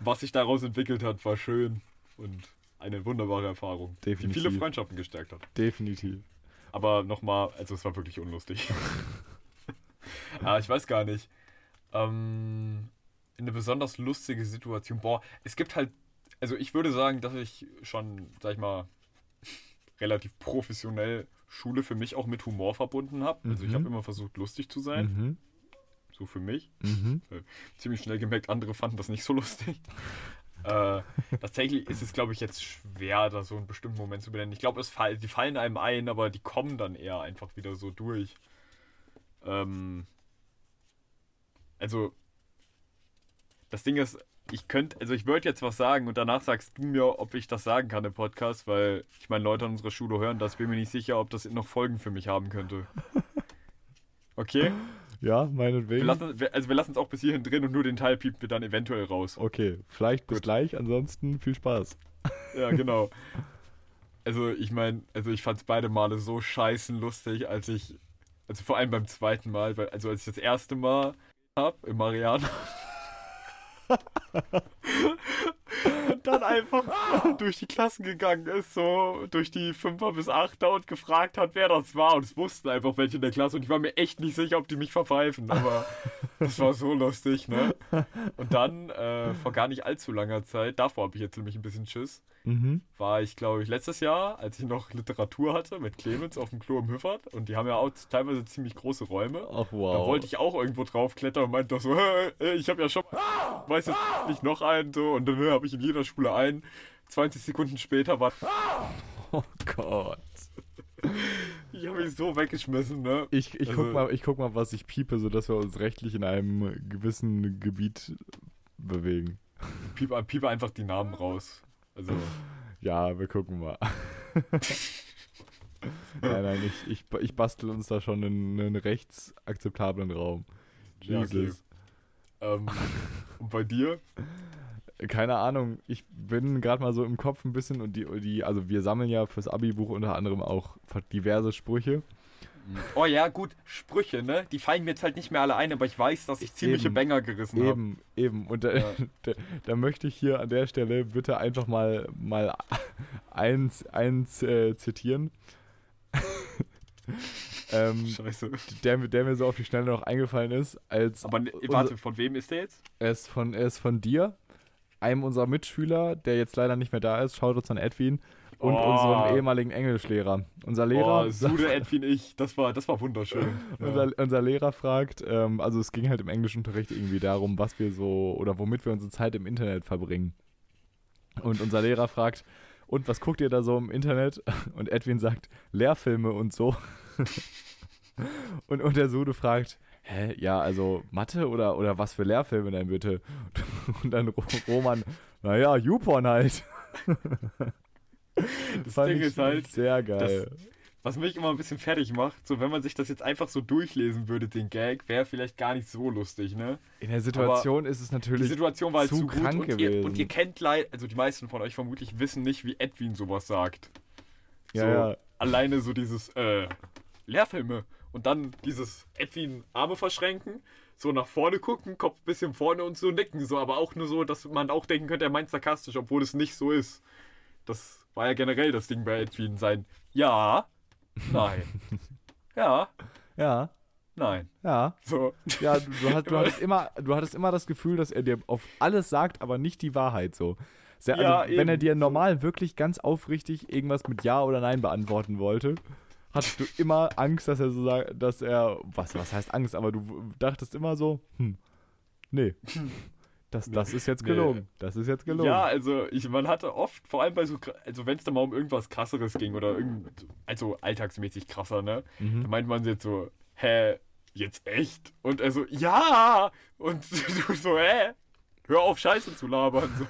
was sich daraus entwickelt hat, war schön und eine wunderbare Erfahrung, die Definitiv. viele Freundschaften gestärkt hat. Definitiv. Aber nochmal, also es war wirklich unlustig. ah, ich weiß gar nicht. Ähm, eine besonders lustige Situation. Boah, es gibt halt, also ich würde sagen, dass ich schon, sag ich mal, relativ professionell Schule für mich auch mit Humor verbunden habe. Also ich Mhm. habe immer versucht, lustig zu sein. Mhm. So für mich. Mhm. Ziemlich schnell gemerkt, andere fanden das nicht so lustig. äh, tatsächlich ist es, glaube ich, jetzt schwer, da so einen bestimmten Moment zu benennen. Ich glaube, fall, die fallen einem ein, aber die kommen dann eher einfach wieder so durch. Ähm, also, das Ding ist, ich könnte, also ich würde jetzt was sagen und danach sagst du mir, ob ich das sagen kann im Podcast, weil ich meine, Leute an unserer Schule hören das, bin mir nicht sicher, ob das noch Folgen für mich haben könnte. Okay? Ja, Wir meinetwegen. lassen, wir- also wir lassen es auch bis hierhin drin und nur den Teil piepen wir dann eventuell raus. Okay, vielleicht bis Gut. gleich, ansonsten viel Spaß. Ja, genau. Also ich meine, also ich fand es beide Male so scheißen lustig, als ich, also vor allem beim zweiten Mal, weil, also als ich das erste Mal hab im Mariana. und dann einfach durch die Klassen gegangen ist, so durch die Fünfer bis Achter und gefragt hat, wer das war. Und es wussten einfach welche in der Klasse und ich war mir echt nicht sicher, ob die mich verpfeifen, aber das war so lustig, ne? Und dann, äh, vor gar nicht allzu langer Zeit, davor habe ich jetzt nämlich ein bisschen Schiss, Mhm. war ich, glaube ich, letztes Jahr, als ich noch Literatur hatte mit Clemens auf dem Klo im Hüffert und die haben ja auch teilweise ziemlich große Räume. Ach Da wow. wollte ich auch irgendwo draufklettern und meinte doch so, "Hä, äh, ich habe ja schon, weiß jetzt nicht noch einen so und dann äh, habe ich in jeder Schule einen. 20 Sekunden später war, oh Gott. ich habe mich so weggeschmissen, ne? Ich, ich, Also- guck mal, ich guck mal, was ich piepe, sodass wir uns rechtlich in einem gewissen Gebiet bewegen. Piep, piep einfach die Namen raus. Also, Ja, wir gucken mal. nein, nein, ich, ich, ich bastel uns da schon einen, einen rechtsakzeptablen Raum. Ja, okay. Jesus. ähm, und bei dir? Keine Ahnung, ich bin gerade mal so im Kopf ein bisschen und die, die, also wir sammeln ja fürs Abi-Buch unter anderem auch diverse Sprüche. Oh ja, gut, Sprüche, ne? Die fallen mir jetzt halt nicht mehr alle ein, aber ich weiß, dass ich ziemliche Eben. Banger gerissen habe. Eben, eben. Und da, Ja. da, da möchte ich hier an der Stelle bitte einfach mal, mal eins, eins äh, zitieren. ähm, Scheiße. der, mir- der mir so auf die Schnelle noch eingefallen ist, als Aber ne, warte, von wem ist der jetzt? er ist von, er ist von dir, einem unserer Mitschüler, der jetzt leider nicht mehr da ist, schaut uns an Edwin, und Oh. unserem ehemaligen Englischlehrer. Unser Lehrer, oh, Sude, Edwin, ich. Das war, das war wunderschön. Ja. unser, unser Lehrer fragt, ähm, also es ging halt im Englischunterricht irgendwie darum, was wir so oder womit wir unsere Zeit im Internet verbringen. Und unser Lehrer fragt, und was guckt ihr da so im Internet? Und Edwin sagt, Lehrfilme und so. und, und der Sude fragt, hä, ja, also Mathe oder, oder was für Lehrfilme denn bitte? Und dann Ro- Roman, naja, YouPorn halt. Das Fand Ding ist halt, sehr geil. was mich immer ein bisschen fertig macht, so wenn man sich das jetzt einfach so durchlesen würde, den Gag, wäre vielleicht gar nicht so lustig, ne? In der Situation ist es Die natürlich Situation war halt zu zu, gut krank und ihr, und ihr kennt leid, also die meisten von euch vermutlich wissen nicht, wie Edwin sowas sagt. Ja, so, ja. Alleine so dieses, äh, Lehrfilme und dann dieses Edwin Arme verschränken, so nach vorne gucken, Kopf bisschen vorne und so nicken, so, aber auch nur so, dass man auch denken könnte, er meint sarkastisch, obwohl es nicht so ist. Das war ja generell das Ding bei Edwin sein. Ja, nein. ja, ja, nein. ja. So. Ja, du, du, hast, du, hattest immer, du hattest immer das Gefühl, dass er dir auf alles sagt, aber nicht die Wahrheit so. Sehr, also, Ja, wenn er dir normal wirklich ganz aufrichtig irgendwas mit Ja oder Nein beantworten wollte, hattest du immer Angst, dass er so sagt, dass er, was, was heißt Angst, aber du dachtest immer so, hm, nee, das, das ist jetzt Nee. gelogen, das ist jetzt gelogen. Ja, also ich, man hatte oft, vor allem bei so, also wenn es da mal um irgendwas krasseres ging oder irgend, also alltagsmäßig krasser, ne? Mhm. Da meint man jetzt so, hä, jetzt echt? Und er so, ja! Und du so, hä? Hör auf, Scheiße zu labern. So.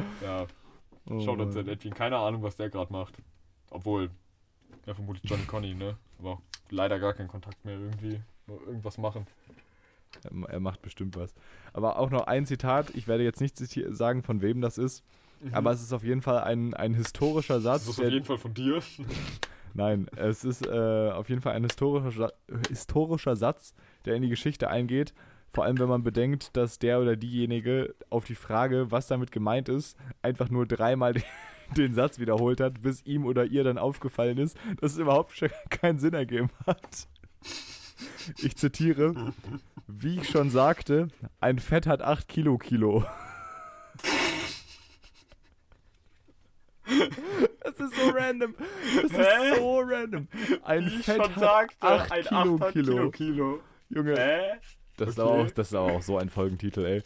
ja, Oh schaut uns den Edwin. Keine Ahnung, was der gerade macht. Obwohl, ja, vermutlich Johnny Conny, ne? Aber leider gar keinen Kontakt mehr irgendwie. Nur irgendwas machen. Er- macht bestimmt was. Aber auch noch ein Zitat, ich werde jetzt nicht sagen, von wem das ist, aber es ist auf jeden Fall ein, ein historischer Satz. Das ist auf jeden Fall von dir. Nein, es ist äh, auf jeden Fall ein historischer, historischer Satz, der in die Geschichte eingeht. Vor allem, wenn man bedenkt, dass der oder diejenige auf die Frage, was damit gemeint ist, einfach nur dreimal den, den Satz wiederholt hat, bis ihm oder ihr dann aufgefallen ist, dass es überhaupt keinen Sinn ergeben hat. Ich zitiere, wie ich schon sagte, ein Fett hat 8 Kilo Kilo. Das ist so random. Das Hä? ist so random. Ein Wie Fett hat sagte, 8 ein Kilo 8 Kilo. Kilo Kilo. Junge, Hä? das, ist okay. aber auch, das ist aber auch so ein Folgentitel, ey.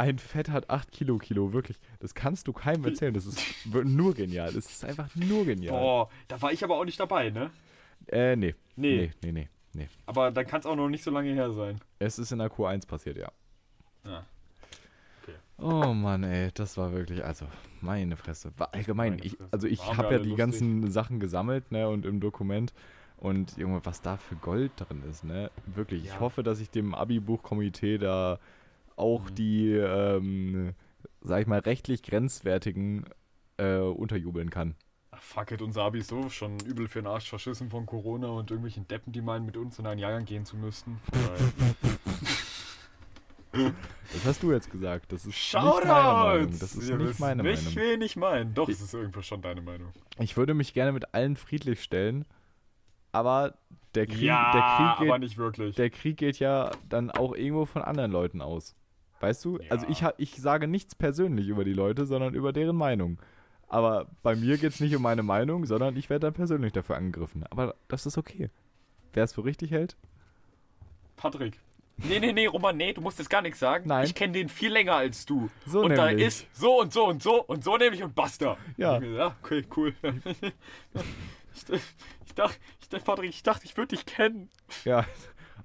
Ein Fett hat 8 Kilo Kilo, wirklich. Das kannst du keinem erzählen. Das ist nur genial. Das ist einfach nur genial. Boah, da war ich aber auch nicht dabei, ne? Äh, nee. Nee. Nee, nee, nee. nee. Aber dann kann es auch noch nicht so lange her sein. Es ist in der Q1 passiert, ja. Ja. Oh Mann, ey, das war wirklich, also, meine Fresse. War allgemein, Meine ich, Fresse. also ich habe ja die lustig. ganzen Sachen gesammelt, ne, und im Dokument. Und Junge, was da für Gold drin ist, ne? Wirklich. Ja. Ich hoffe, dass ich dem Abi-Buchkomitee da auch die, ähm, sag ich mal, rechtlich grenzwertigen äh, unterjubeln kann. Ach, fuck it, unser Abi ist so schon übel für den Arsch verschissen von Corona und irgendwelchen Deppen, die meinen, mit uns in einen Jahrgang gehen zu müssten. Das hast du jetzt gesagt. Das ist nicht Shoutout! meine Meinung. Das ist Ihr nicht meine nicht, Meinung. wen ich meine. Doch, es ist irgendwo schon deine Meinung. Ich würde mich gerne mit allen friedlich stellen, aber der Krieg, ja, der Krieg aber geht, nicht wirklich. der Krieg geht ja dann auch irgendwo von anderen Leuten aus. Weißt du? Also Ja. ich, ha- ich sage nichts persönlich über die Leute, sondern über deren Meinung. Aber bei mir geht es nicht um meine Meinung, sondern ich werde dann persönlich dafür angegriffen. Aber das ist okay. Wer es für richtig hält? Patrick. Nee, nee, nee, Roman, nee, du musst jetzt gar nichts sagen. Nein. Ich kenne den viel länger als du. So und da nämlich. ist so und so und so und so nämlich und basta. Ja. Ich ja okay, cool. ich, ich dachte, ich dachte, Patrick, ich dachte, ich würde dich kennen. Ja,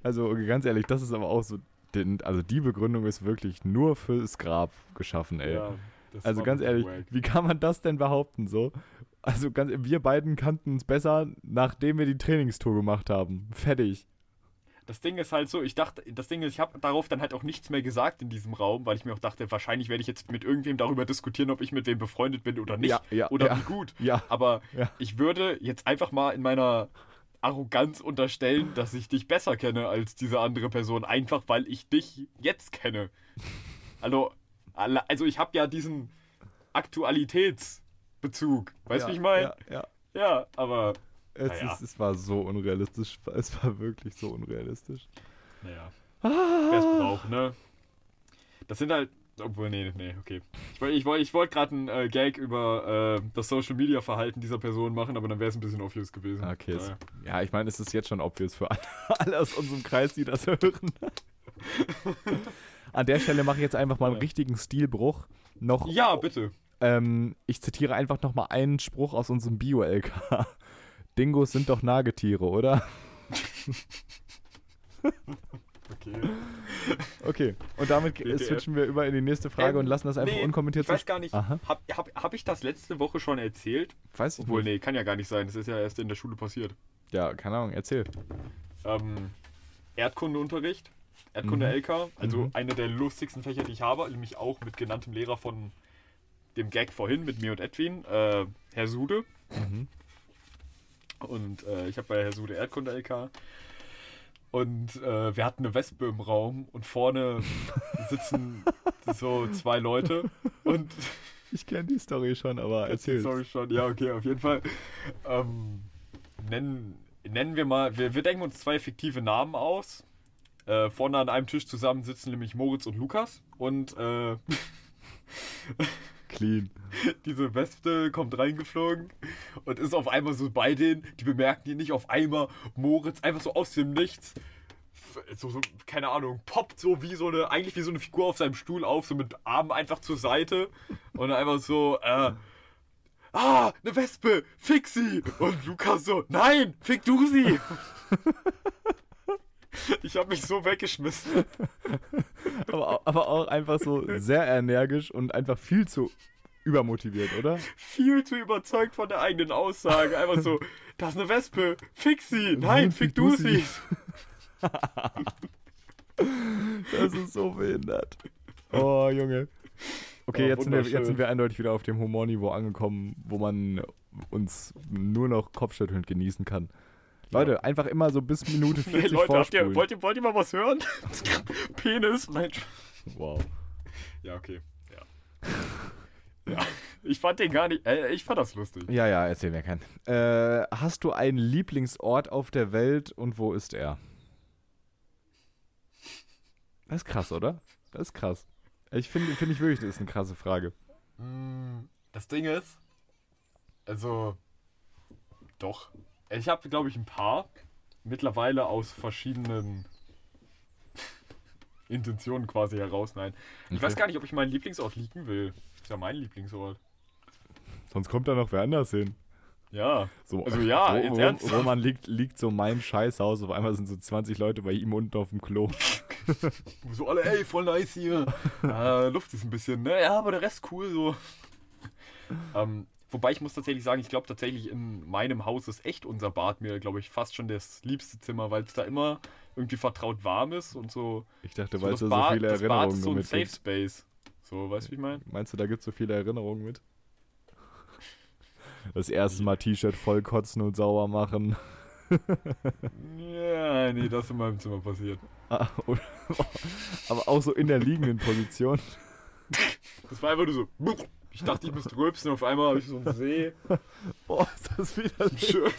also ganz ehrlich, das ist aber auch so. Den, also die Begründung ist wirklich nur fürs Grab geschaffen, ey. Ja, Also ganz ehrlich, wack. wie kann man das denn behaupten so? Also ganz, wir beiden kannten uns besser, nachdem wir die Trainingstour gemacht haben. Fertig. Das Ding ist halt so, ich dachte, das Ding ist, ich habe darauf dann halt auch nichts mehr gesagt in diesem Raum, weil ich mir auch dachte, wahrscheinlich werde ich jetzt mit irgendwem darüber diskutieren, ob ich mit wem befreundet bin oder nicht. Ja, ja, oder ja. wie gut. Ja. Aber ich würde jetzt einfach mal in meiner Arroganz unterstellen, dass ich dich besser kenne als diese andere Person, einfach weil ich dich jetzt kenne. Also, also ich habe ja diesen Aktualitätsbezug. Weißt du, ja, wie ich meine? Ja, ja. Ja, aber Es, Naja. ist, es war so unrealistisch. Es war wirklich so unrealistisch. Naja. Wer es braucht, ne? Das sind halt. Obwohl, nee, nee, okay. Ich wollte ich wollt, ich wollt gerade einen äh, Gag über äh, das Social Media Verhalten dieser Person machen, aber dann wäre es ein bisschen obvious gewesen. Okay, es, Daher. ja, ich meine, es ist jetzt schon obvious für alle, alle aus unserem Kreis, die das hören. An der Stelle mache ich jetzt einfach mal einen Ja. richtigen Stilbruch. Noch, Ja, bitte. ähm, ich zitiere einfach noch mal einen Spruch aus unserem Bio-LK. Dingos sind doch Nagetiere, oder? Okay. Okay, und damit WTF. switchen wir über in die nächste Frage Ähm, und lassen das einfach nee, unkommentiert Ich weiß gar nicht. Aha. Hab, hab, hab ich das letzte Woche schon erzählt? Weiß ich Obwohl, nicht. nee, kann ja gar nicht sein. Das ist ja erst in der Schule passiert. Ja, keine Ahnung, erzähl. Ähm, Erdkundeunterricht. Erdkunde Mhm. LK. Also Mhm. einer der lustigsten Fächer, die ich habe. Nämlich auch mit genanntem Lehrer von dem Gag vorhin, mit mir und Edwin. Äh, Herr Sude. Mhm. Und äh, ich habe bei Herr Sude Erdkunde LK. Und äh, wir hatten eine Wespe im Raum und vorne sitzen so zwei Leute. Und Ich kenne die Story schon, aber erzähl. Sorry schon, ja, okay, auf jeden Fall. Ähm, nennen, nennen wir mal, wir, wir denken uns zwei fiktive Namen aus. Äh, vorne an einem Tisch zusammen sitzen nämlich Moritz und Lukas. Und äh, Clean. diese Wespe kommt reingeflogen und ist auf einmal so bei denen. Die bemerken die nicht auf einmal. Moritz einfach so aus dem Nichts. So, so, keine Ahnung, poppt so wie so eine, eigentlich wie so eine Figur auf seinem Stuhl auf, so mit Armen einfach zur Seite und einfach so, äh, ah, eine Wespe, fick sie! Und Lukas so, nein, fick du sie! Ich habe mich so weggeschmissen. Aber, aber auch einfach so sehr energisch und einfach viel zu übermotiviert, oder? Viel zu überzeugt von der eigenen Aussage. Einfach so, da ist eine Wespe, fick sie! Nein, fick du sie! Das ist so behindert. Oh, Junge. Okay, Ja, jetzt, sind wir, jetzt sind wir eindeutig wieder auf dem Humorniveau angekommen, wo man uns nur noch kopfschüttelnd genießen kann. Leute, einfach immer so bis Minute 40 Nee, Leute, habt vorspulen. ihr, wollt, ihr, wollt ihr mal was hören? Penis? Nein. wow. Ja, okay. Ja. ja. Ich fand den gar nicht. Äh, ich fand das lustig. Ja, ja, erzähl mir keinen. Äh, hast du einen Lieblingsort auf der Welt und wo ist er? Das ist krass, oder? Das ist krass. Ich finde find ich wirklich, das ist eine krasse Frage. Mm, Das Ding ist. Also. Doch. Ich habe, glaube ich, ein paar. Mittlerweile aus verschiedenen Intentionen quasi heraus. Nein. Ich Okay. weiß gar nicht, ob ich meinen Lieblingsort liegen will. ist ja mein Lieblingsort. Sonst kommt da noch wer anders hin. Ja. So, Also ja, Ro- jetzt ernsthaft. Roman liegt, liegt so mein Scheißhaus, auf einmal sind so 20 Leute bei ihm unten auf dem Klo. So alle, ey, voll nice hier. äh, Luft ist ein bisschen, ne? Ja, aber der Rest cool so. ähm, Wobei ich muss tatsächlich sagen, ich glaube tatsächlich in meinem Haus ist echt unser Bad mir, glaube ich, fast schon das liebste Zimmer, weil es da immer irgendwie vertraut warm ist und so. Ich dachte, so weil das, du so Bad, viele das Bad Erinnerungen ist so ein mit Safe gibst. Space. So, weißt du, wie ich meine? Meinst du, da gibt es so viele Erinnerungen mit? Das erste Mal T-Shirt voll kotzen und sauer machen. Ja, nee, das ist in meinem Zimmer passiert. Ah, und- Aber auch so in der liegenden Position. Das war einfach nur so. Ich dachte, ich müsste rülpsen, auf einmal habe ich so einen See. Boah, ist das wieder Schön.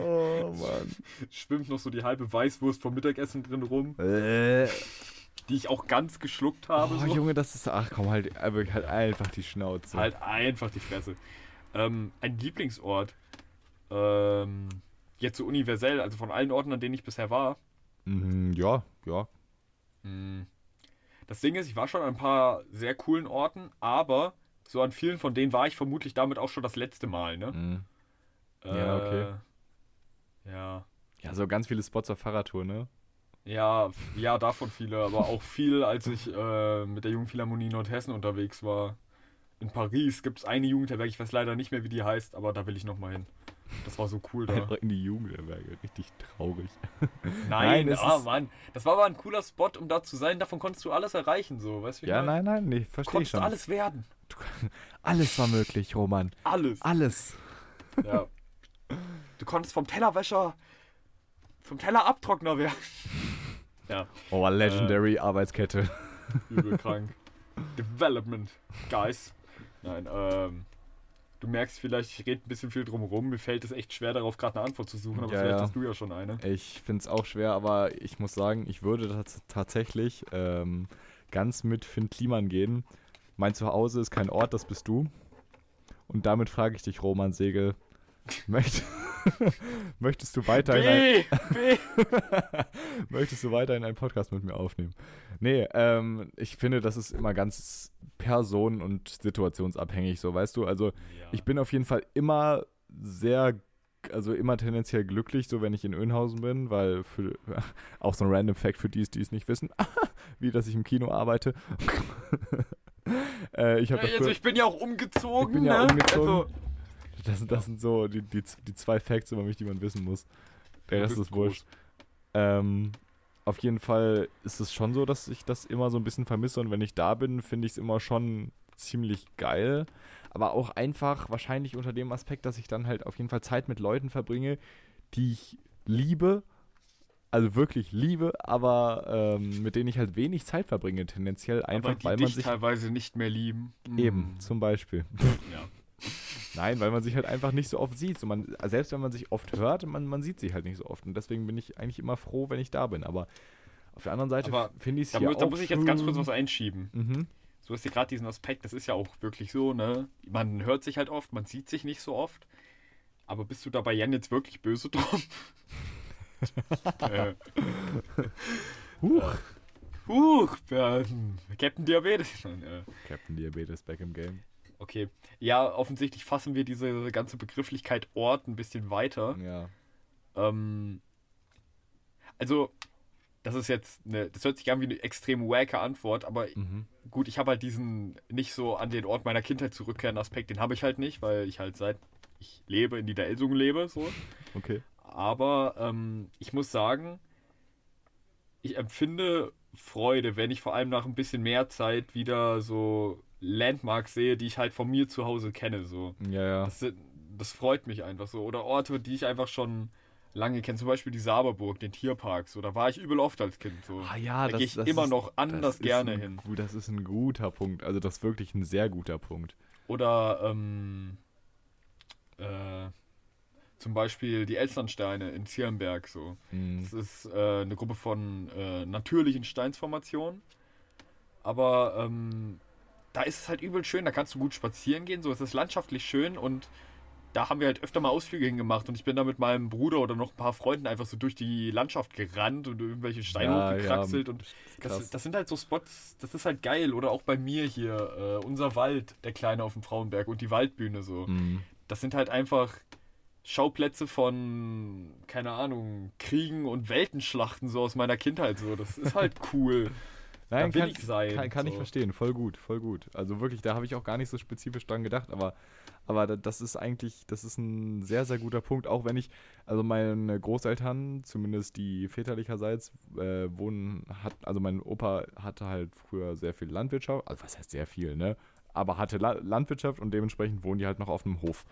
Oh, Mann. Schwimmt noch so die halbe Weißwurst vom Mittagessen drin rum, Äh. die ich auch ganz geschluckt habe. Oh, so. Junge, das ist. Ach komm, halt, halt, halt einfach die Schnauze. Halt einfach die Fresse. Ähm, ein Lieblingsort. Ähm, jetzt so universell, also von allen Orten, an denen ich bisher war. Mhm, ja, ja. Hm. Das Ding ist, ich war schon an ein paar sehr coolen Orten, aber so an vielen von denen war ich vermutlich damit auch schon das letzte Mal, ne? Mhm. Ja, okay. Äh, Ja. Ja, so ganz viele Spots auf Fahrradtour, ne? Ja, ja, davon viele, aber auch viel, als ich äh, mit der Jugendphilharmonie Nordhessen unterwegs war. In Paris gibt es eine Jugendherberge, ich weiß leider nicht mehr, wie die heißt, aber da will ich nochmal hin. Das war so cool da. Einfach in die Jugendherberge. Richtig traurig. Nein, Nein, es ah, Mann. Das war aber ein cooler Spot, um da zu sein. Davon konntest du alles erreichen, so, weißt du? Ja, meine? nein, nein, nee, verstehe Konntest du schon. alles werden. Alles war möglich, Roman. Alles. Alles. Ja. Du konntest vom Tellerwäscher zum Tellerabtrockner werden. Ja, Oh, Legendary Arbeitskette. übel krank. Development, guys. Nein, ähm. Du merkst vielleicht, ich rede ein bisschen viel drum rum. Mir fällt es echt schwer, darauf gerade eine Antwort zu suchen, aber Ja, vielleicht ja. hast du ja schon eine. Ich finde es auch schwer, aber ich muss sagen, ich würde tats tatsächlich ähm, ganz mit Finn Kliman gehen. Mein Zuhause ist kein Ort, das bist du. Und damit frage ich dich, Roman Segel, möcht möchtest du weiterhin ein, möchtest du weiterhin einen Podcast mit mir aufnehmen? Nee, ähm, ich finde, das ist immer ganz personen- und situationsabhängig, so weißt du. Also ich bin auf jeden Fall immer sehr, also immer tendenziell glücklich, so wenn ich in Önhausen bin, weil für, auch so ein random Fact für die, die es nicht wissen, wie dass ich im Kino arbeite. äh, ich Ja, habe also dafür, ich bin ja auch umgezogen, Ich bin ja ne? umgezogen. Also, das, sind- das sind so die, die, die zwei Facts über mich, die man wissen muss. Der Rest ist wurscht. Ähm, auf jeden Fall ist es schon so, dass ich das immer so ein bisschen vermisse und wenn ich da bin, finde ich es immer schon ziemlich geil. Aber auch einfach wahrscheinlich unter dem Aspekt, dass ich dann halt auf jeden Fall Zeit mit Leuten verbringe, die ich liebe, also wirklich liebe, aber ähm, mit denen ich halt wenig Zeit verbringe, tendenziell einfach, aber die weil man dich sich teilweise nicht mehr lieben. eben Mm. zum Beispiel. Ja. Nein, weil man sich halt einfach nicht so oft sieht. So man, selbst wenn man sich oft hört, man, man sieht sich halt nicht so oft. Und deswegen bin ich eigentlich immer froh, wenn ich da bin. Aber auf der anderen Seite finde ich es Da, hier mu da auch muss ich jetzt ganz kurz was einschieben. Mhm. Du hast ja gerade diesen Aspekt, das ist ja auch wirklich so, ne? Man hört sich halt oft, man sieht sich nicht so oft. Aber bist du da bei Jan jetzt wirklich böse drum? äh, Huch. huch, ja, hm, Captain Diabetes. Äh, Captain Diabetes back im Game. Okay. Ja, offensichtlich fassen wir diese ganze Begrifflichkeit Ort ein bisschen weiter. Ja. Ähm, also, das ist jetzt eine, das hört sich an wie eine extrem wacke Antwort, aber Mhm. gut, ich habe halt diesen nicht so an den Ort meiner Kindheit zurückkehrenden Aspekt, den habe ich halt nicht, weil ich halt seit ich lebe in Niederelsungen lebe, so. Okay. Aber ähm, ich muss sagen, ich empfinde Freude, wenn ich vor allem nach ein bisschen mehr Zeit wieder so Landmarks sehe, die ich halt von mir zu Hause kenne, so. Ja, ja. Das, das freut mich einfach so. Oder Orte, die ich einfach schon lange kenne, zum Beispiel die Saberburg, den Tierpark, so. Da war ich übel oft als Kind, so. Ah ja, da gehe ich immer ist, noch anders gerne ein, hin. Das ist ein guter Punkt. Also das ist wirklich ein sehr guter Punkt. Oder ähm, äh, zum Beispiel die Elsternsteine in Zierenberg so. Mhm. Das ist äh, eine Gruppe von äh, natürlichen Steinsformationen. Aber ähm, da ist es halt übel schön, da kannst du gut spazieren gehen, so es ist landschaftlich schön und da haben wir halt öfter mal Ausflüge hingemacht und ich bin da mit meinem Bruder oder noch ein paar Freunden einfach so durch die Landschaft gerannt und irgendwelche Steine Ja, hochgekraxelt und krass. das, das sind halt so Spots, das ist halt geil. Oder auch bei mir hier, äh, unser Wald, der Kleine auf dem Frauenberg und die Waldbühne so. Mhm. Das sind halt einfach Schauplätze von, keine Ahnung, Kriegen und Weltenschlachten so aus meiner Kindheit so. Das ist halt cool. Nein, da kann, ich sein. kann, kann ich so. verstehen. Voll gut, voll gut. Also wirklich, da habe ich auch gar nicht so spezifisch dran gedacht, aber, aber da- das ist eigentlich, das ist ein sehr, sehr guter Punkt. Auch wenn ich, also meine Großeltern, zumindest die väterlicherseits, äh, wohnen, hat, also mein Opa hatte halt früher sehr viel Landwirtschaft, also was heißt sehr viel, ne? Aber hatte La Landwirtschaft und dementsprechend wohnen die halt noch auf einem Hof.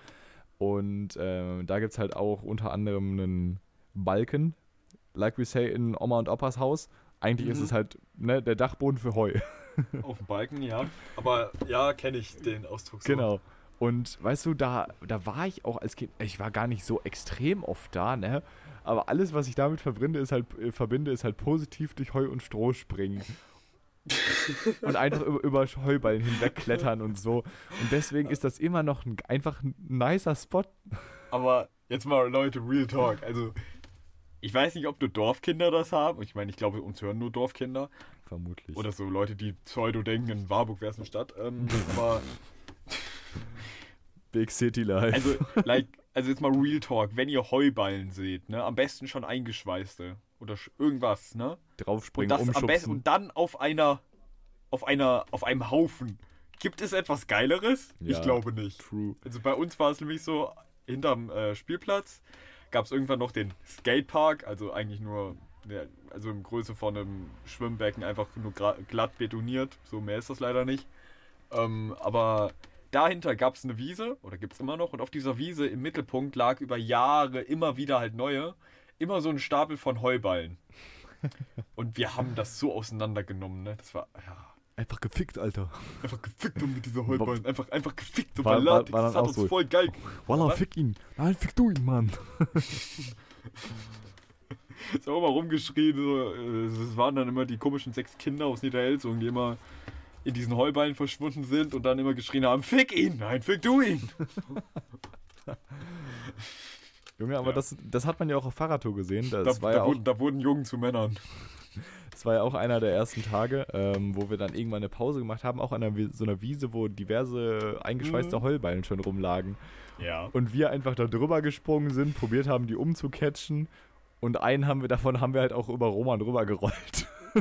Und äh, da gibt es halt auch unter anderem einen Balken, like we say in Oma und Opas Haus. Eigentlich ist Mhm. es halt ne, der Dachboden für Heu. Auf dem Balken, ja. Aber ja, kenne ich den Ausdruck so. Genau. Und weißt du, da, da war ich auch als Kind, ich war gar nicht so extrem oft da, ne? Aber alles, was ich damit verbinde, ist halt, äh, verbinde, ist halt positiv durch Heu und Stroh springen. und einfach über, über Heuballen hinwegklettern und so. Und deswegen ist das immer noch ein, einfach ein nicer Spot. Aber jetzt mal Leute, Real Talk. Also, ich weiß nicht, ob nur Dorfkinder das haben. Ich meine, ich glaube, uns hören nur Dorfkinder. Vermutlich. Oder so Leute, die pseudo denken, in Warburg wäre es eine Stadt. Ähm, aber, Big City Life. also, like, also jetzt mal Real Talk. Wenn ihr Heuballen seht, ne, am besten schon eingeschweißte. Oder irgendwas, ne? Und, Draufspringen, das am besten, und dann auf einer, auf einer, auf einem Haufen. Gibt es etwas Geileres? Ja. Ich glaube nicht. True. Also bei uns war es nämlich so, hinterm äh, Spielplatz gab es irgendwann noch den Skatepark, also eigentlich nur, also in Größe von einem Schwimmbecken, einfach nur glatt betoniert. So mehr ist das leider nicht. Ähm, aber dahinter gab es eine Wiese, oder gibt es immer noch, und auf dieser Wiese im Mittelpunkt lag über Jahre immer wieder halt neue, immer so ein Stapel von Heuballen. Und wir haben das so auseinandergenommen, ne? Das war, ja, Einfach gefickt, Alter. einfach gefickt und mit dieser Heuballen. Einfach, einfach gefickt und War- Das hat uns so. voll geil Wallah, Was? fick ihn. Nein, fick du ihn, Mann. Ist auch immer rumgeschrien. So, äh, es waren dann immer die komischen sechs Kinder aus Niederelsung, die immer in diesen Heuballen verschwunden sind und dann immer geschrien haben: Fick ihn! Nein, fick du ihn! Junge, aber Ja. das, das hat man ja auch auf Fahrradtour gesehen. Das, Da, war da, ja auch, wurden, da wurden Jungen zu Männern. das war ja auch einer der ersten Tage, ähm, wo wir dann irgendwann eine Pause gemacht haben, auch an einer, so einer Wiese, wo diverse eingeschweißte Mhm. Heuballen schon rumlagen. Ja. Und wir einfach da drüber gesprungen sind, probiert haben, die umzucatchen. Und einen haben wir davon haben wir halt auch über Roman drüber gerollt.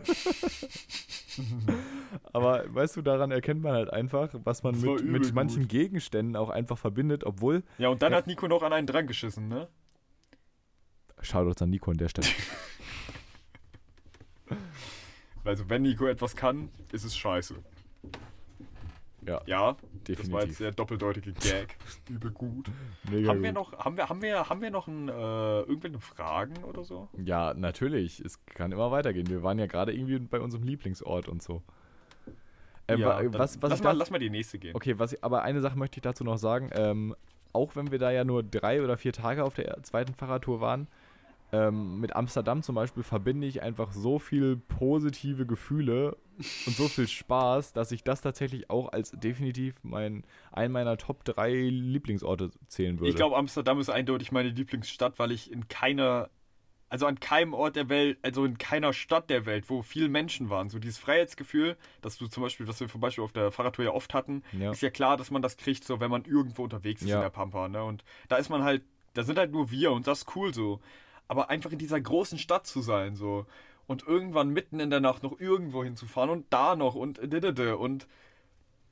Aber weißt du, daran erkennt man halt einfach, was man mit, mit manchen gut. Gegenständen auch einfach verbindet, obwohl. Ja, und dann Ja. hat Nico noch an einen dran geschissen, ne? Shoutouts an Nico an der Stelle. Also, wenn Nico etwas kann, ist es scheiße. Ja, Ja, das war definitiv. jetzt der doppeldeutige Gag. Übel gut. Mega Haben wir gut. noch, haben wir, haben wir, haben wir noch ein, äh, irgendwelche Fragen oder so? Ja, natürlich. Es kann immer weitergehen. Wir waren ja gerade irgendwie bei unserem Lieblingsort und so. Wa- dann was, was lass, mal, da- lass mal die nächste gehen. Okay, was ich, aber eine Sache möchte ich dazu noch sagen. Ähm, auch wenn wir da ja nur drei oder vier Tage auf der zweiten Fahrradtour waren, ähm, mit Amsterdam zum Beispiel verbinde ich einfach so viel positive Gefühle und so viel Spaß, dass ich das tatsächlich auch als definitiv mein, einen meiner Top 3 Lieblingsorte zählen würde. Ich glaube, Amsterdam ist eindeutig meine Lieblingsstadt, weil ich in keiner, also an keinem Ort der Welt, also in keiner Stadt der Welt, wo viele Menschen waren, so dieses Freiheitsgefühl, dass du zum Beispiel, was wir zum Beispiel auf der Fahrradtour ja oft hatten, Ja. ist ja klar, dass man das kriegt, so wenn man irgendwo unterwegs ist Ja. in der Pampa, ne? Und da ist man halt, da sind halt nur wir und das ist cool so. Aber einfach in dieser großen Stadt zu sein, so. Und irgendwann mitten in der Nacht noch irgendwo hinzufahren und da noch und didede und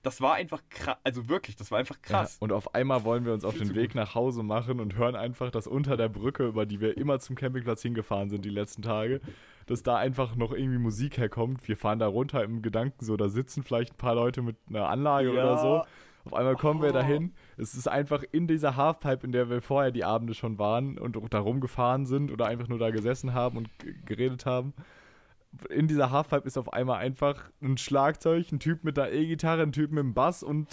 das war einfach krass, also wirklich, das war einfach krass. Ja, und auf einmal wollen wir uns auf den Weg nach Hause machen und hören einfach, dass unter der Brücke, über die wir immer zum Campingplatz hingefahren sind die letzten Tage, dass da einfach noch irgendwie Musik herkommt. Wir fahren da runter im Gedanken so, da sitzen vielleicht ein paar Leute mit einer Anlage Ja. oder so. Auf einmal kommen wir Oh. dahin. Es ist einfach in dieser Halfpipe, in der wir vorher die Abende schon waren und da rumgefahren sind oder einfach nur da gesessen haben und geredet haben. In dieser Halfpipe ist auf einmal einfach ein Schlagzeug, ein Typ mit einer E-Gitarre, ein Typ mit einem Bass und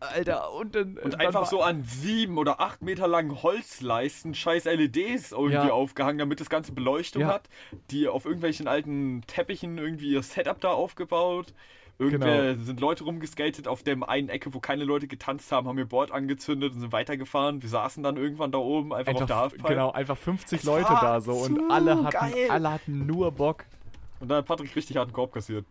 Alter, und dann. Und dann einfach so an sieben oder acht Meter langen Holzleisten scheiß LEDs irgendwie Ja. aufgehangen, damit das Ganze Beleuchtung Ja. hat. Die auf irgendwelchen alten Teppichen irgendwie ihr Setup da aufgebaut. Irgendwer Genau. sind Leute rumgeskatet auf dem einen Ecke, wo keine Leute getanzt haben, haben ihr Board angezündet und sind weitergefahren. Wir saßen dann irgendwann da oben einfach, auf der Einfach, Halfpipe. genau, einfach 50 Es Leute da so und alle hatten, geil. alle hatten nur Bock. Und dann hat Patrick richtig harten Korb kassiert.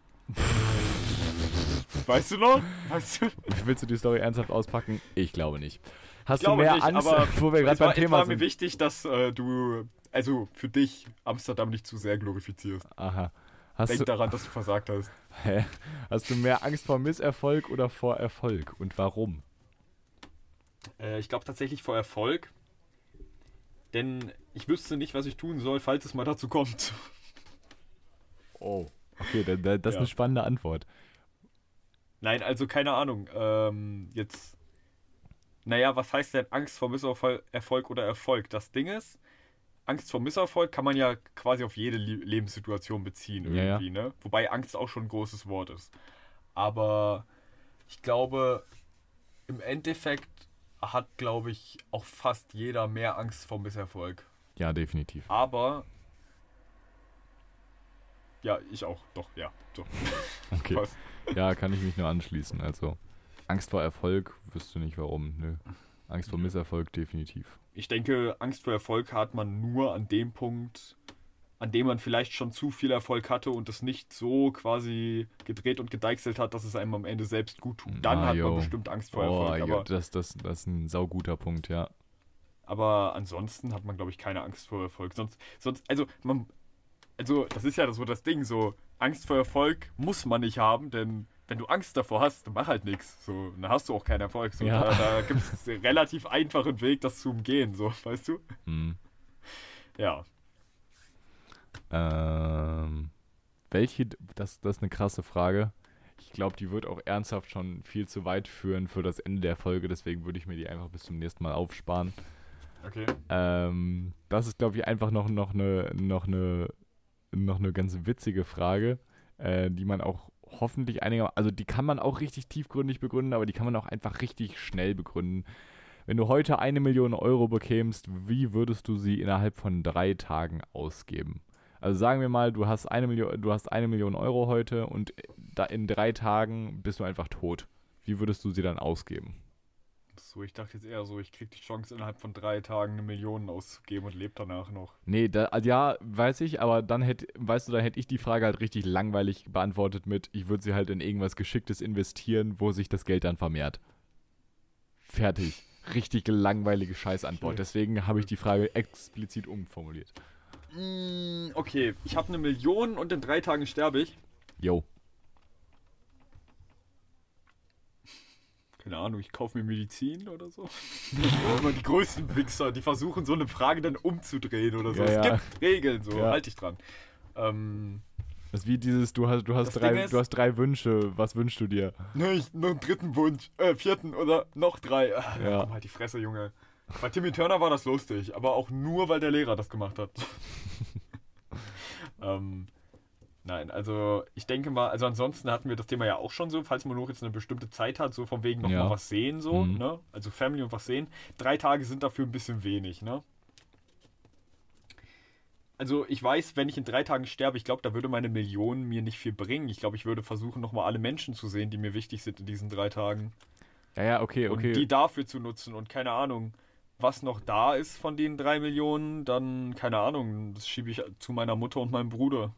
Weißt du noch? Weißt du? Willst du die Story ernsthaft auspacken? Ich glaube nicht. Hast glaube du mehr nicht, Angst, wo wir gerade es war, beim es Thema war mir sind? wichtig, dass äh, du, also für dich, Amsterdam nicht zu sehr glorifizierst. Aha. Hast denk du, daran, dass du versagt hast. hä? hast du mehr Angst vor Misserfolg oder vor Erfolg? Und warum? Äh, ich glaube tatsächlich vor Erfolg. Denn ich wüsste nicht, was ich tun soll, falls es mal dazu kommt. Oh. Okay, da, da, das ist Ja. eine spannende Antwort. Nein, also keine Ahnung. Ähm, jetzt. Naja, was heißt denn Angst vor Misserfolg Erfolg oder Erfolg? Das Ding ist, Angst vor Misserfolg kann man ja quasi auf jede Le Lebenssituation beziehen Ja, ja. irgendwie, ne? Wobei Angst auch schon ein großes Wort ist. Aber ich glaube, im Endeffekt hat, glaube ich, auch fast jeder mehr Angst vor Misserfolg. Ja, definitiv. Aber. Ja, ich auch. Doch, ja. So. Okay. Passt. Ja, kann ich mich nur anschließen. Also, Angst vor Erfolg, wüsste nicht warum. Nö. Angst vor Misserfolg, definitiv. Ich denke, Angst vor Erfolg hat man nur an dem Punkt, an dem man vielleicht schon zu viel Erfolg hatte und es nicht so quasi gedreht und gedeichselt hat, dass es einem am Ende selbst gut tut. Dann Ah, hat jo. man bestimmt Angst vor Oh, Erfolg. Aber, das, das, das ist ein sauguter Punkt, ja. aber ansonsten hat man, glaube ich, keine Angst vor Erfolg. Sonst, sonst, also man, also das ist ja so das Ding, so Angst vor Erfolg muss man nicht haben, denn wenn du Angst davor hast, dann mach halt nichts. So, dann hast du auch keinen Erfolg. So, Ja. Da, da gibt es einen relativ einfachen Weg, das zu umgehen, so, weißt du? Hm. Ja. Ähm, welche, das, das ist eine krasse Frage. Ich glaube, die wird auch ernsthaft schon viel zu weit führen für das Ende der Folge, deswegen würde ich mir die einfach bis zum nächsten Mal aufsparen. Okay. Ähm, das ist, glaube ich, einfach noch, noch, eine, noch, eine, noch eine ganz witzige Frage, äh, die man auch hoffentlich einiger, also die kann man auch richtig tiefgründig begründen, aber die kann man auch einfach richtig schnell begründen. Wenn du heute eine Million Euro bekämst, wie würdest du sie innerhalb von drei Tagen ausgeben? Also sagen wir mal, du hast eine Million, du hast eine Million Euro heute und da in drei Tagen bist du einfach tot. Wie würdest du sie dann ausgeben? So, ich dachte jetzt eher so, ich krieg die Chance innerhalb von drei Tagen eine Million auszugeben und lebe danach noch. Nee, da, also ja, weiß ich, aber dann hätte, weißt du, dann hätte ich die Frage halt richtig langweilig beantwortet mit, ich würde sie halt in irgendwas Geschicktes investieren, wo sich das Geld dann vermehrt. Fertig. Richtig langweilige Scheißantwort. Deswegen habe ich die Frage explizit umformuliert. Mm, okay, ich habe eine Million und in drei Tagen sterbe ich. Yo. Keine Ahnung, ich kaufe mir Medizin oder so. Immer die größten Wichser, die versuchen so eine Frage dann umzudrehen oder so. Ja, es ja. gibt Regeln, so, Ja. halt dich dran. Ähm, Das ist wie dieses, du hast, du hast, drei, ist- du hast drei Wünsche, was wünschst du dir? ne, ich, noch einen dritten Wunsch, äh, vierten oder noch drei. Ah, Ja. Komm halt die Fresse, Junge. Bei Timmy Turner war das lustig, aber auch nur, weil der Lehrer das gemacht hat. ähm, nein, also ich denke mal, also ansonsten hatten wir das Thema ja auch schon so, falls man nur jetzt eine bestimmte Zeit hat, so von wegen noch Ja. mal was sehen, so, Mhm. ne? Also Family und was sehen. Drei Tage sind dafür ein bisschen wenig, ne? Also ich weiß, wenn ich in drei Tagen sterbe, ich glaube, da würde meine Million mir nicht viel bringen. Ich glaube, ich würde versuchen, nochmal alle Menschen zu sehen, die mir wichtig sind in diesen drei Tagen. Ja, ja, okay, Und okay. die dafür zu nutzen und keine Ahnung, was noch da ist von den drei Millionen, dann, keine Ahnung, das schiebe ich zu meiner Mutter und meinem Bruder.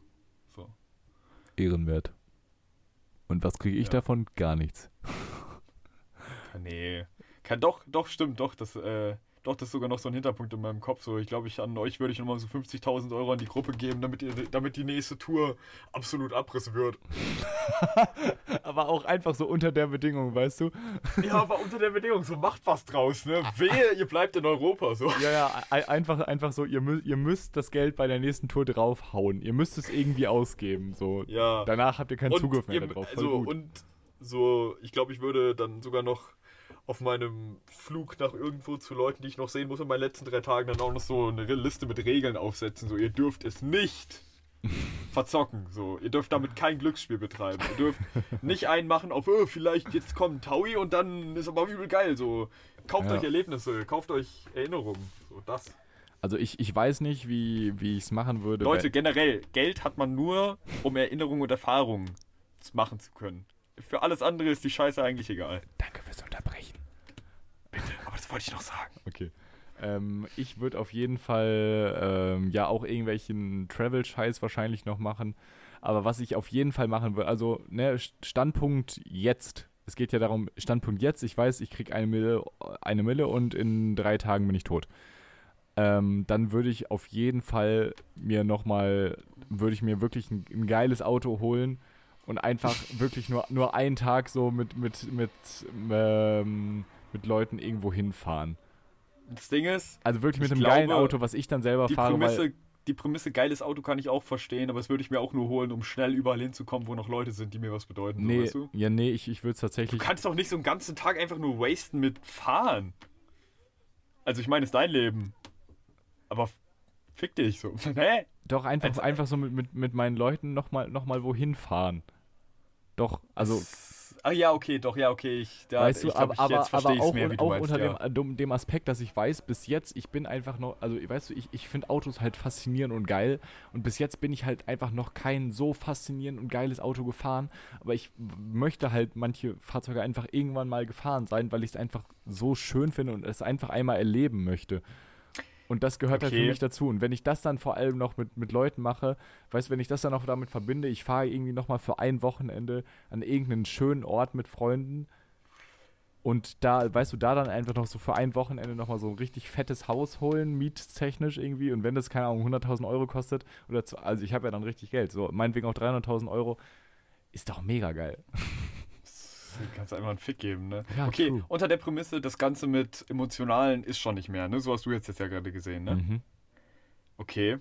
Ehrenwert. Und was kriege ich Ja. davon? Gar nichts. Nee. Kann, doch, doch, stimmt, doch, das, äh, doch, das ist sogar noch so ein Hinterpunkt in meinem Kopf. So, ich glaube, ich an euch würde ich nochmal so 50.000 Euro an die Gruppe geben, damit, ihr, damit die nächste Tour absolut Abriss wird. Aber auch einfach so unter der Bedingung, weißt du? Ja, aber unter der Bedingung, so macht was draus, ne? Wehe, ihr bleibt in Europa, so. Ja, ja, ei- einfach, einfach so, ihr, mü ihr müsst das Geld bei der nächsten Tour draufhauen. Ihr müsst es irgendwie ausgeben. So. Ja. Danach habt ihr keinen Zugriff mehr ihr- darauf. Voll Also, gut. und so, ich glaube, ich würde dann sogar noch auf meinem Flug nach irgendwo zu Leuten, die ich noch sehen muss in meinen letzten drei Tagen, dann auch noch so eine Liste mit Regeln aufsetzen. So, ihr dürft es nicht verzocken. So, ihr dürft damit kein Glücksspiel betreiben. Ihr dürft nicht einmachen auf, oh, vielleicht jetzt kommt Taui und dann ist aber übel geil. So, kauft Ja. euch Erlebnisse, kauft euch Erinnerungen. So, das. Also ich, ich weiß nicht, wie, wie ich es machen würde. Leute, generell, Geld hat man nur, um Erinnerungen und Erfahrungen machen zu können. Für alles andere ist die Scheiße eigentlich egal. Danke fürs wollte ich noch sagen. Okay. Ähm, ich würde auf jeden Fall ähm, ja auch irgendwelchen Travel-Scheiß wahrscheinlich noch machen. Aber was ich auf jeden Fall machen würde, also ne, St- Standpunkt jetzt. Es geht ja darum, Standpunkt jetzt, ich weiß, ich kriege eine Mille, eine Mille und in drei Tagen bin ich tot. ähm, dann würde ich auf jeden Fall mir nochmal, würde ich mir wirklich ein, ein geiles Auto holen und einfach wirklich nur, nur einen Tag so mit, mit, mit, ähm, mit Leuten irgendwo hinfahren. Das Ding ist, Also wirklich mit einem glaube, geilen Auto, was ich dann selber die fahre, Prämisse, die Prämisse geiles Auto kann ich auch verstehen, aber das würde ich mir auch nur holen, um schnell überall hinzukommen, wo noch Leute sind, die mir was bedeuten. nee, So, weißt du? ja, nee, ich, ich würde es du tatsächlich, kannst doch nicht so einen ganzen Tag einfach nur wasten mit Fahren. Also ich meine, es ist dein Leben. Aber fick dich so. Hä? doch einfach, als- einfach so mit, mit, mit meinen Leuten nochmal noch mal wohin fahren. Doch, also Ah ja, okay, doch, ja, okay. Ich, da, weißt du, ich glaub, aber, jetzt verstehe aber ich es auch, mehr, wie du auch meinst. unter ja. dem, äh, dem, dem Aspekt, dass ich weiß, bis jetzt, ich bin einfach noch, also weißt du, ich, ich finde Autos halt faszinierend und geil und bis jetzt bin ich halt einfach noch kein so faszinierend und geiles Auto gefahren, aber ich möchte halt manche Fahrzeuge einfach irgendwann mal gefahren sein, weil ich es einfach so schön finde und es einfach einmal erleben möchte. Und das gehört halt für Okay. mich dazu. Und wenn ich das dann vor allem noch mit, mit Leuten mache, weißt du, wenn ich das dann noch damit verbinde, ich fahre irgendwie nochmal für ein Wochenende an irgendeinen schönen Ort mit Freunden und da, weißt du, da dann einfach noch so für ein Wochenende nochmal so ein richtig fettes Haus holen, miettechnisch irgendwie. Und wenn das, keine Ahnung, 100.000 Euro kostet, oder zu, also ich habe ja dann richtig Geld, so meinetwegen auch 300.000 Euro, ist doch mega geil. Du kannst einfach einen Fick geben, ne? Ja, okay, true. unter der Prämisse, das Ganze mit Emotionalen ist schon nicht mehr, ne? So hast du jetzt, jetzt ja gerade gesehen, ne? Mhm. Okay.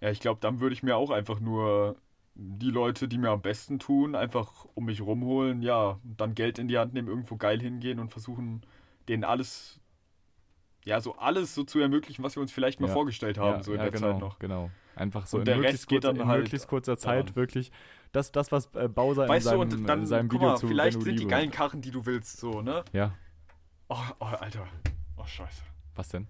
Ja, ich glaube, dann würde ich mir auch einfach nur die Leute, die mir am besten tun, einfach um mich rumholen, ja, dann Geld in die Hand nehmen, irgendwo geil hingehen und versuchen, denen alles, ja, so alles so zu ermöglichen, was wir uns vielleicht mal Ja. vorgestellt haben, ja, so in ja, der genau, Zeit noch. Genau. Einfach so Und in, der möglichst, Rest geht kurzer, dann in halt möglichst kurzer Zeit daran. wirklich das, das was äh, Bowser in Weißt du, seinem, und dann, in seinem guck Video mal, zu vielleicht du sind die geilen Karren, die du willst, so, ne? Ja, Oh, oh Alter. Oh, scheiße. was denn?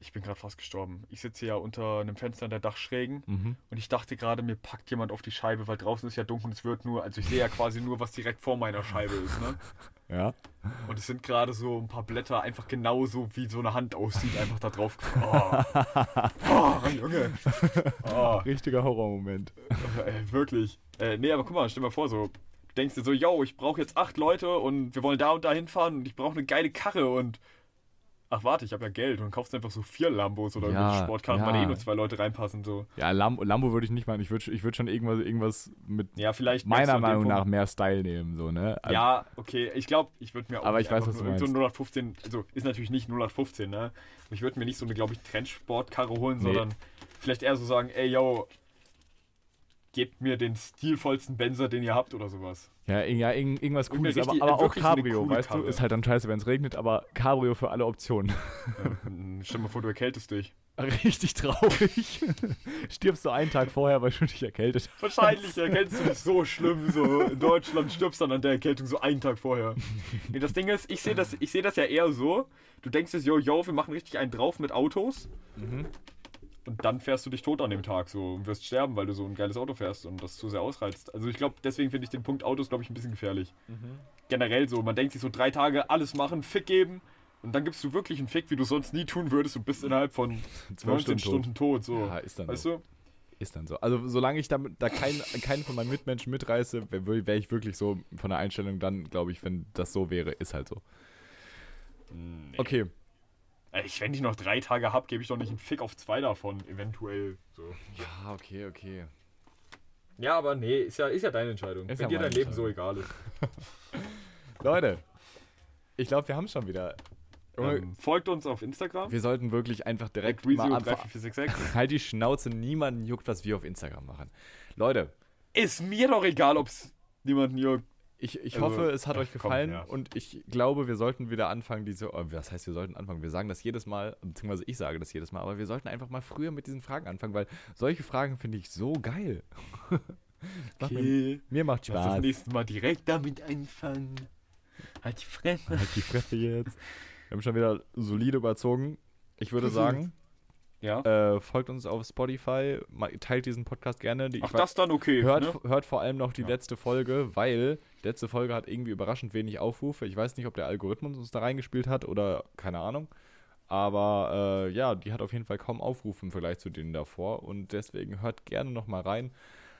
Ich bin gerade fast gestorben. Ich sitze ja unter einem Fenster in der Dachschrägen Mhm. und ich dachte gerade, mir packt jemand auf die Scheibe, weil draußen ist ja dunkel und es wird nur, also ich sehe ja quasi nur, was direkt vor meiner Scheibe ist, ne? Ja. Und es sind gerade so ein paar Blätter einfach genauso wie so eine Hand aussieht, einfach da drauf. Oh, oh Junge. Oh, Richtiger Horrormoment. ey, wirklich. Äh, nee, aber guck mal, stell mal vor, so, du denkst dir so, yo, ich brauche jetzt acht Leute und wir wollen da und da hinfahren und ich brauche eine geile Karre und. Ach warte, ich habe ja Geld und kaufst einfach so vier Lambos oder Ja, weil ja. da eh nur zwei Leute reinpassen. So. Ja, Lambo, Lambo würde ich nicht machen. Ich würde ich würd schon irgendwas, irgendwas mit Ja, vielleicht. meiner Meinung nach mehr Style nehmen, so, ne? Also, Ja, okay. Ich glaube, ich würde mir auch Aber ich weiß, was du so meinst. ein 0815, also ist natürlich nicht 0815, ne? Ich würde mir nicht so eine, glaube ich, Trendsportkarre holen, Nee. sondern vielleicht eher so sagen, ey, yo, gebt mir den stilvollsten Benzer, den ihr habt oder sowas. Ja, ja irgend, irgendwas Cooles, aber, richtig- aber auch so eine Cabrio, weißt du? Karre. Ist halt dann scheiße, wenn es regnet, aber Cabrio für alle Optionen. Ja, stell mal vor, du erkältest dich. Richtig traurig. Stirbst du einen Tag vorher, weil du dich erkältet hast. Wahrscheinlich erkältst du dich so schlimm, so in Deutschland stirbst dann an der Erkältung so einen Tag vorher. Nee, das Ding ist, ich sehe das, ich seh das ja eher so, du denkst dir, yo, yo, wir machen richtig einen drauf mit Autos und dann fährst du dich tot an dem Tag so und wirst sterben, weil du so ein geiles Auto fährst und das zu sehr ausreizt. Also ich glaube, deswegen finde ich den Punkt Autos, glaube ich, ein bisschen gefährlich. Generell so, man denkt sich so drei Tage alles machen, Fick geben und dann gibst du wirklich einen Fick, wie du sonst nie tun würdest und bist innerhalb von 19 Stunden, tot. so. Ja, ist dann weißt so. du? Ist dann so. Also solange ich damit da keinen, keinen von meinen Mitmenschen mitreiße, wäre wär ich wirklich so von der Einstellung dann, glaube ich, wenn das so wäre, ist halt so. Nee. Okay. Ey, Ich, wenn ich noch drei Tage habe, gebe ich doch nicht einen Fick auf zwei davon, eventuell. So. Ja, okay, okay. Ja, aber nee, ist ja, ist ja deine Entscheidung. Ist wenn ja dir dein Leben so egal ist. Leute, ich glaube, wir haben schon wieder. Ähm, folgt uns auf Instagram. wir sollten wirklich einfach direkt mal anfangen. 34466. Halt die Schnauze, niemanden juckt, was wir auf Instagram machen. Leute, Ist mir doch egal, ob es niemanden juckt. Ich, ich Also, hoffe, es hat euch gefallen ja. und ich glaube, wir sollten wieder anfangen, diese. Oh, was heißt, wir sollten anfangen? Wir sagen das jedes Mal, beziehungsweise ich sage das jedes Mal, aber wir sollten einfach mal früher mit diesen Fragen anfangen, weil solche Fragen finde ich so geil. Macht mir, Okay. mir macht Lass das Spaß. nächste Mal direkt damit anfangen. Halt die Fresse. Halt die Fresse jetzt. Wir haben schon wieder solide überzogen. Ich würde sagen, Ja. äh, folgt uns auf Spotify, teilt diesen Podcast gerne. Die, Ach, das dann okay. hört, ne? hört vor allem noch die Ja. letzte Folge, weil die letzte Folge hat irgendwie überraschend wenig Aufrufe. Ich weiß nicht, ob der Algorithmus uns da reingespielt hat oder keine Ahnung. Aber äh, ja, die hat auf jeden Fall kaum Aufrufe im Vergleich zu denen davor. Und deswegen hört gerne noch mal rein.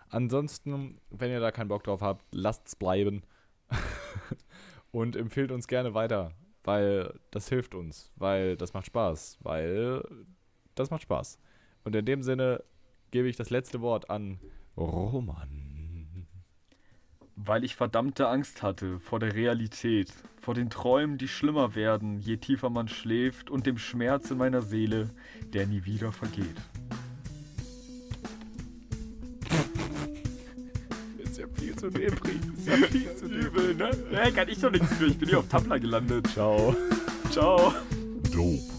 Ansonsten, wenn ihr da keinen Bock drauf habt, lasst's bleiben. und empfehlt uns gerne weiter. weil das hilft uns, weil das macht Spaß, weil das macht Spaß. Und in dem Sinne gebe ich das letzte Wort an Roman. Weil ich verdammte Angst hatte vor der Realität, vor den Träumen, die schlimmer werden, je tiefer man schläft, und dem Schmerz in meiner Seele, der nie wieder vergeht. Ist ja viel zu nebrig, ist ja viel zu übel, ne? Ne, kann ich doch nichts für, ich bin hier auf Tumblr gelandet. Ciao. Ciao. Dope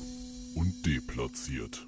deplatziert.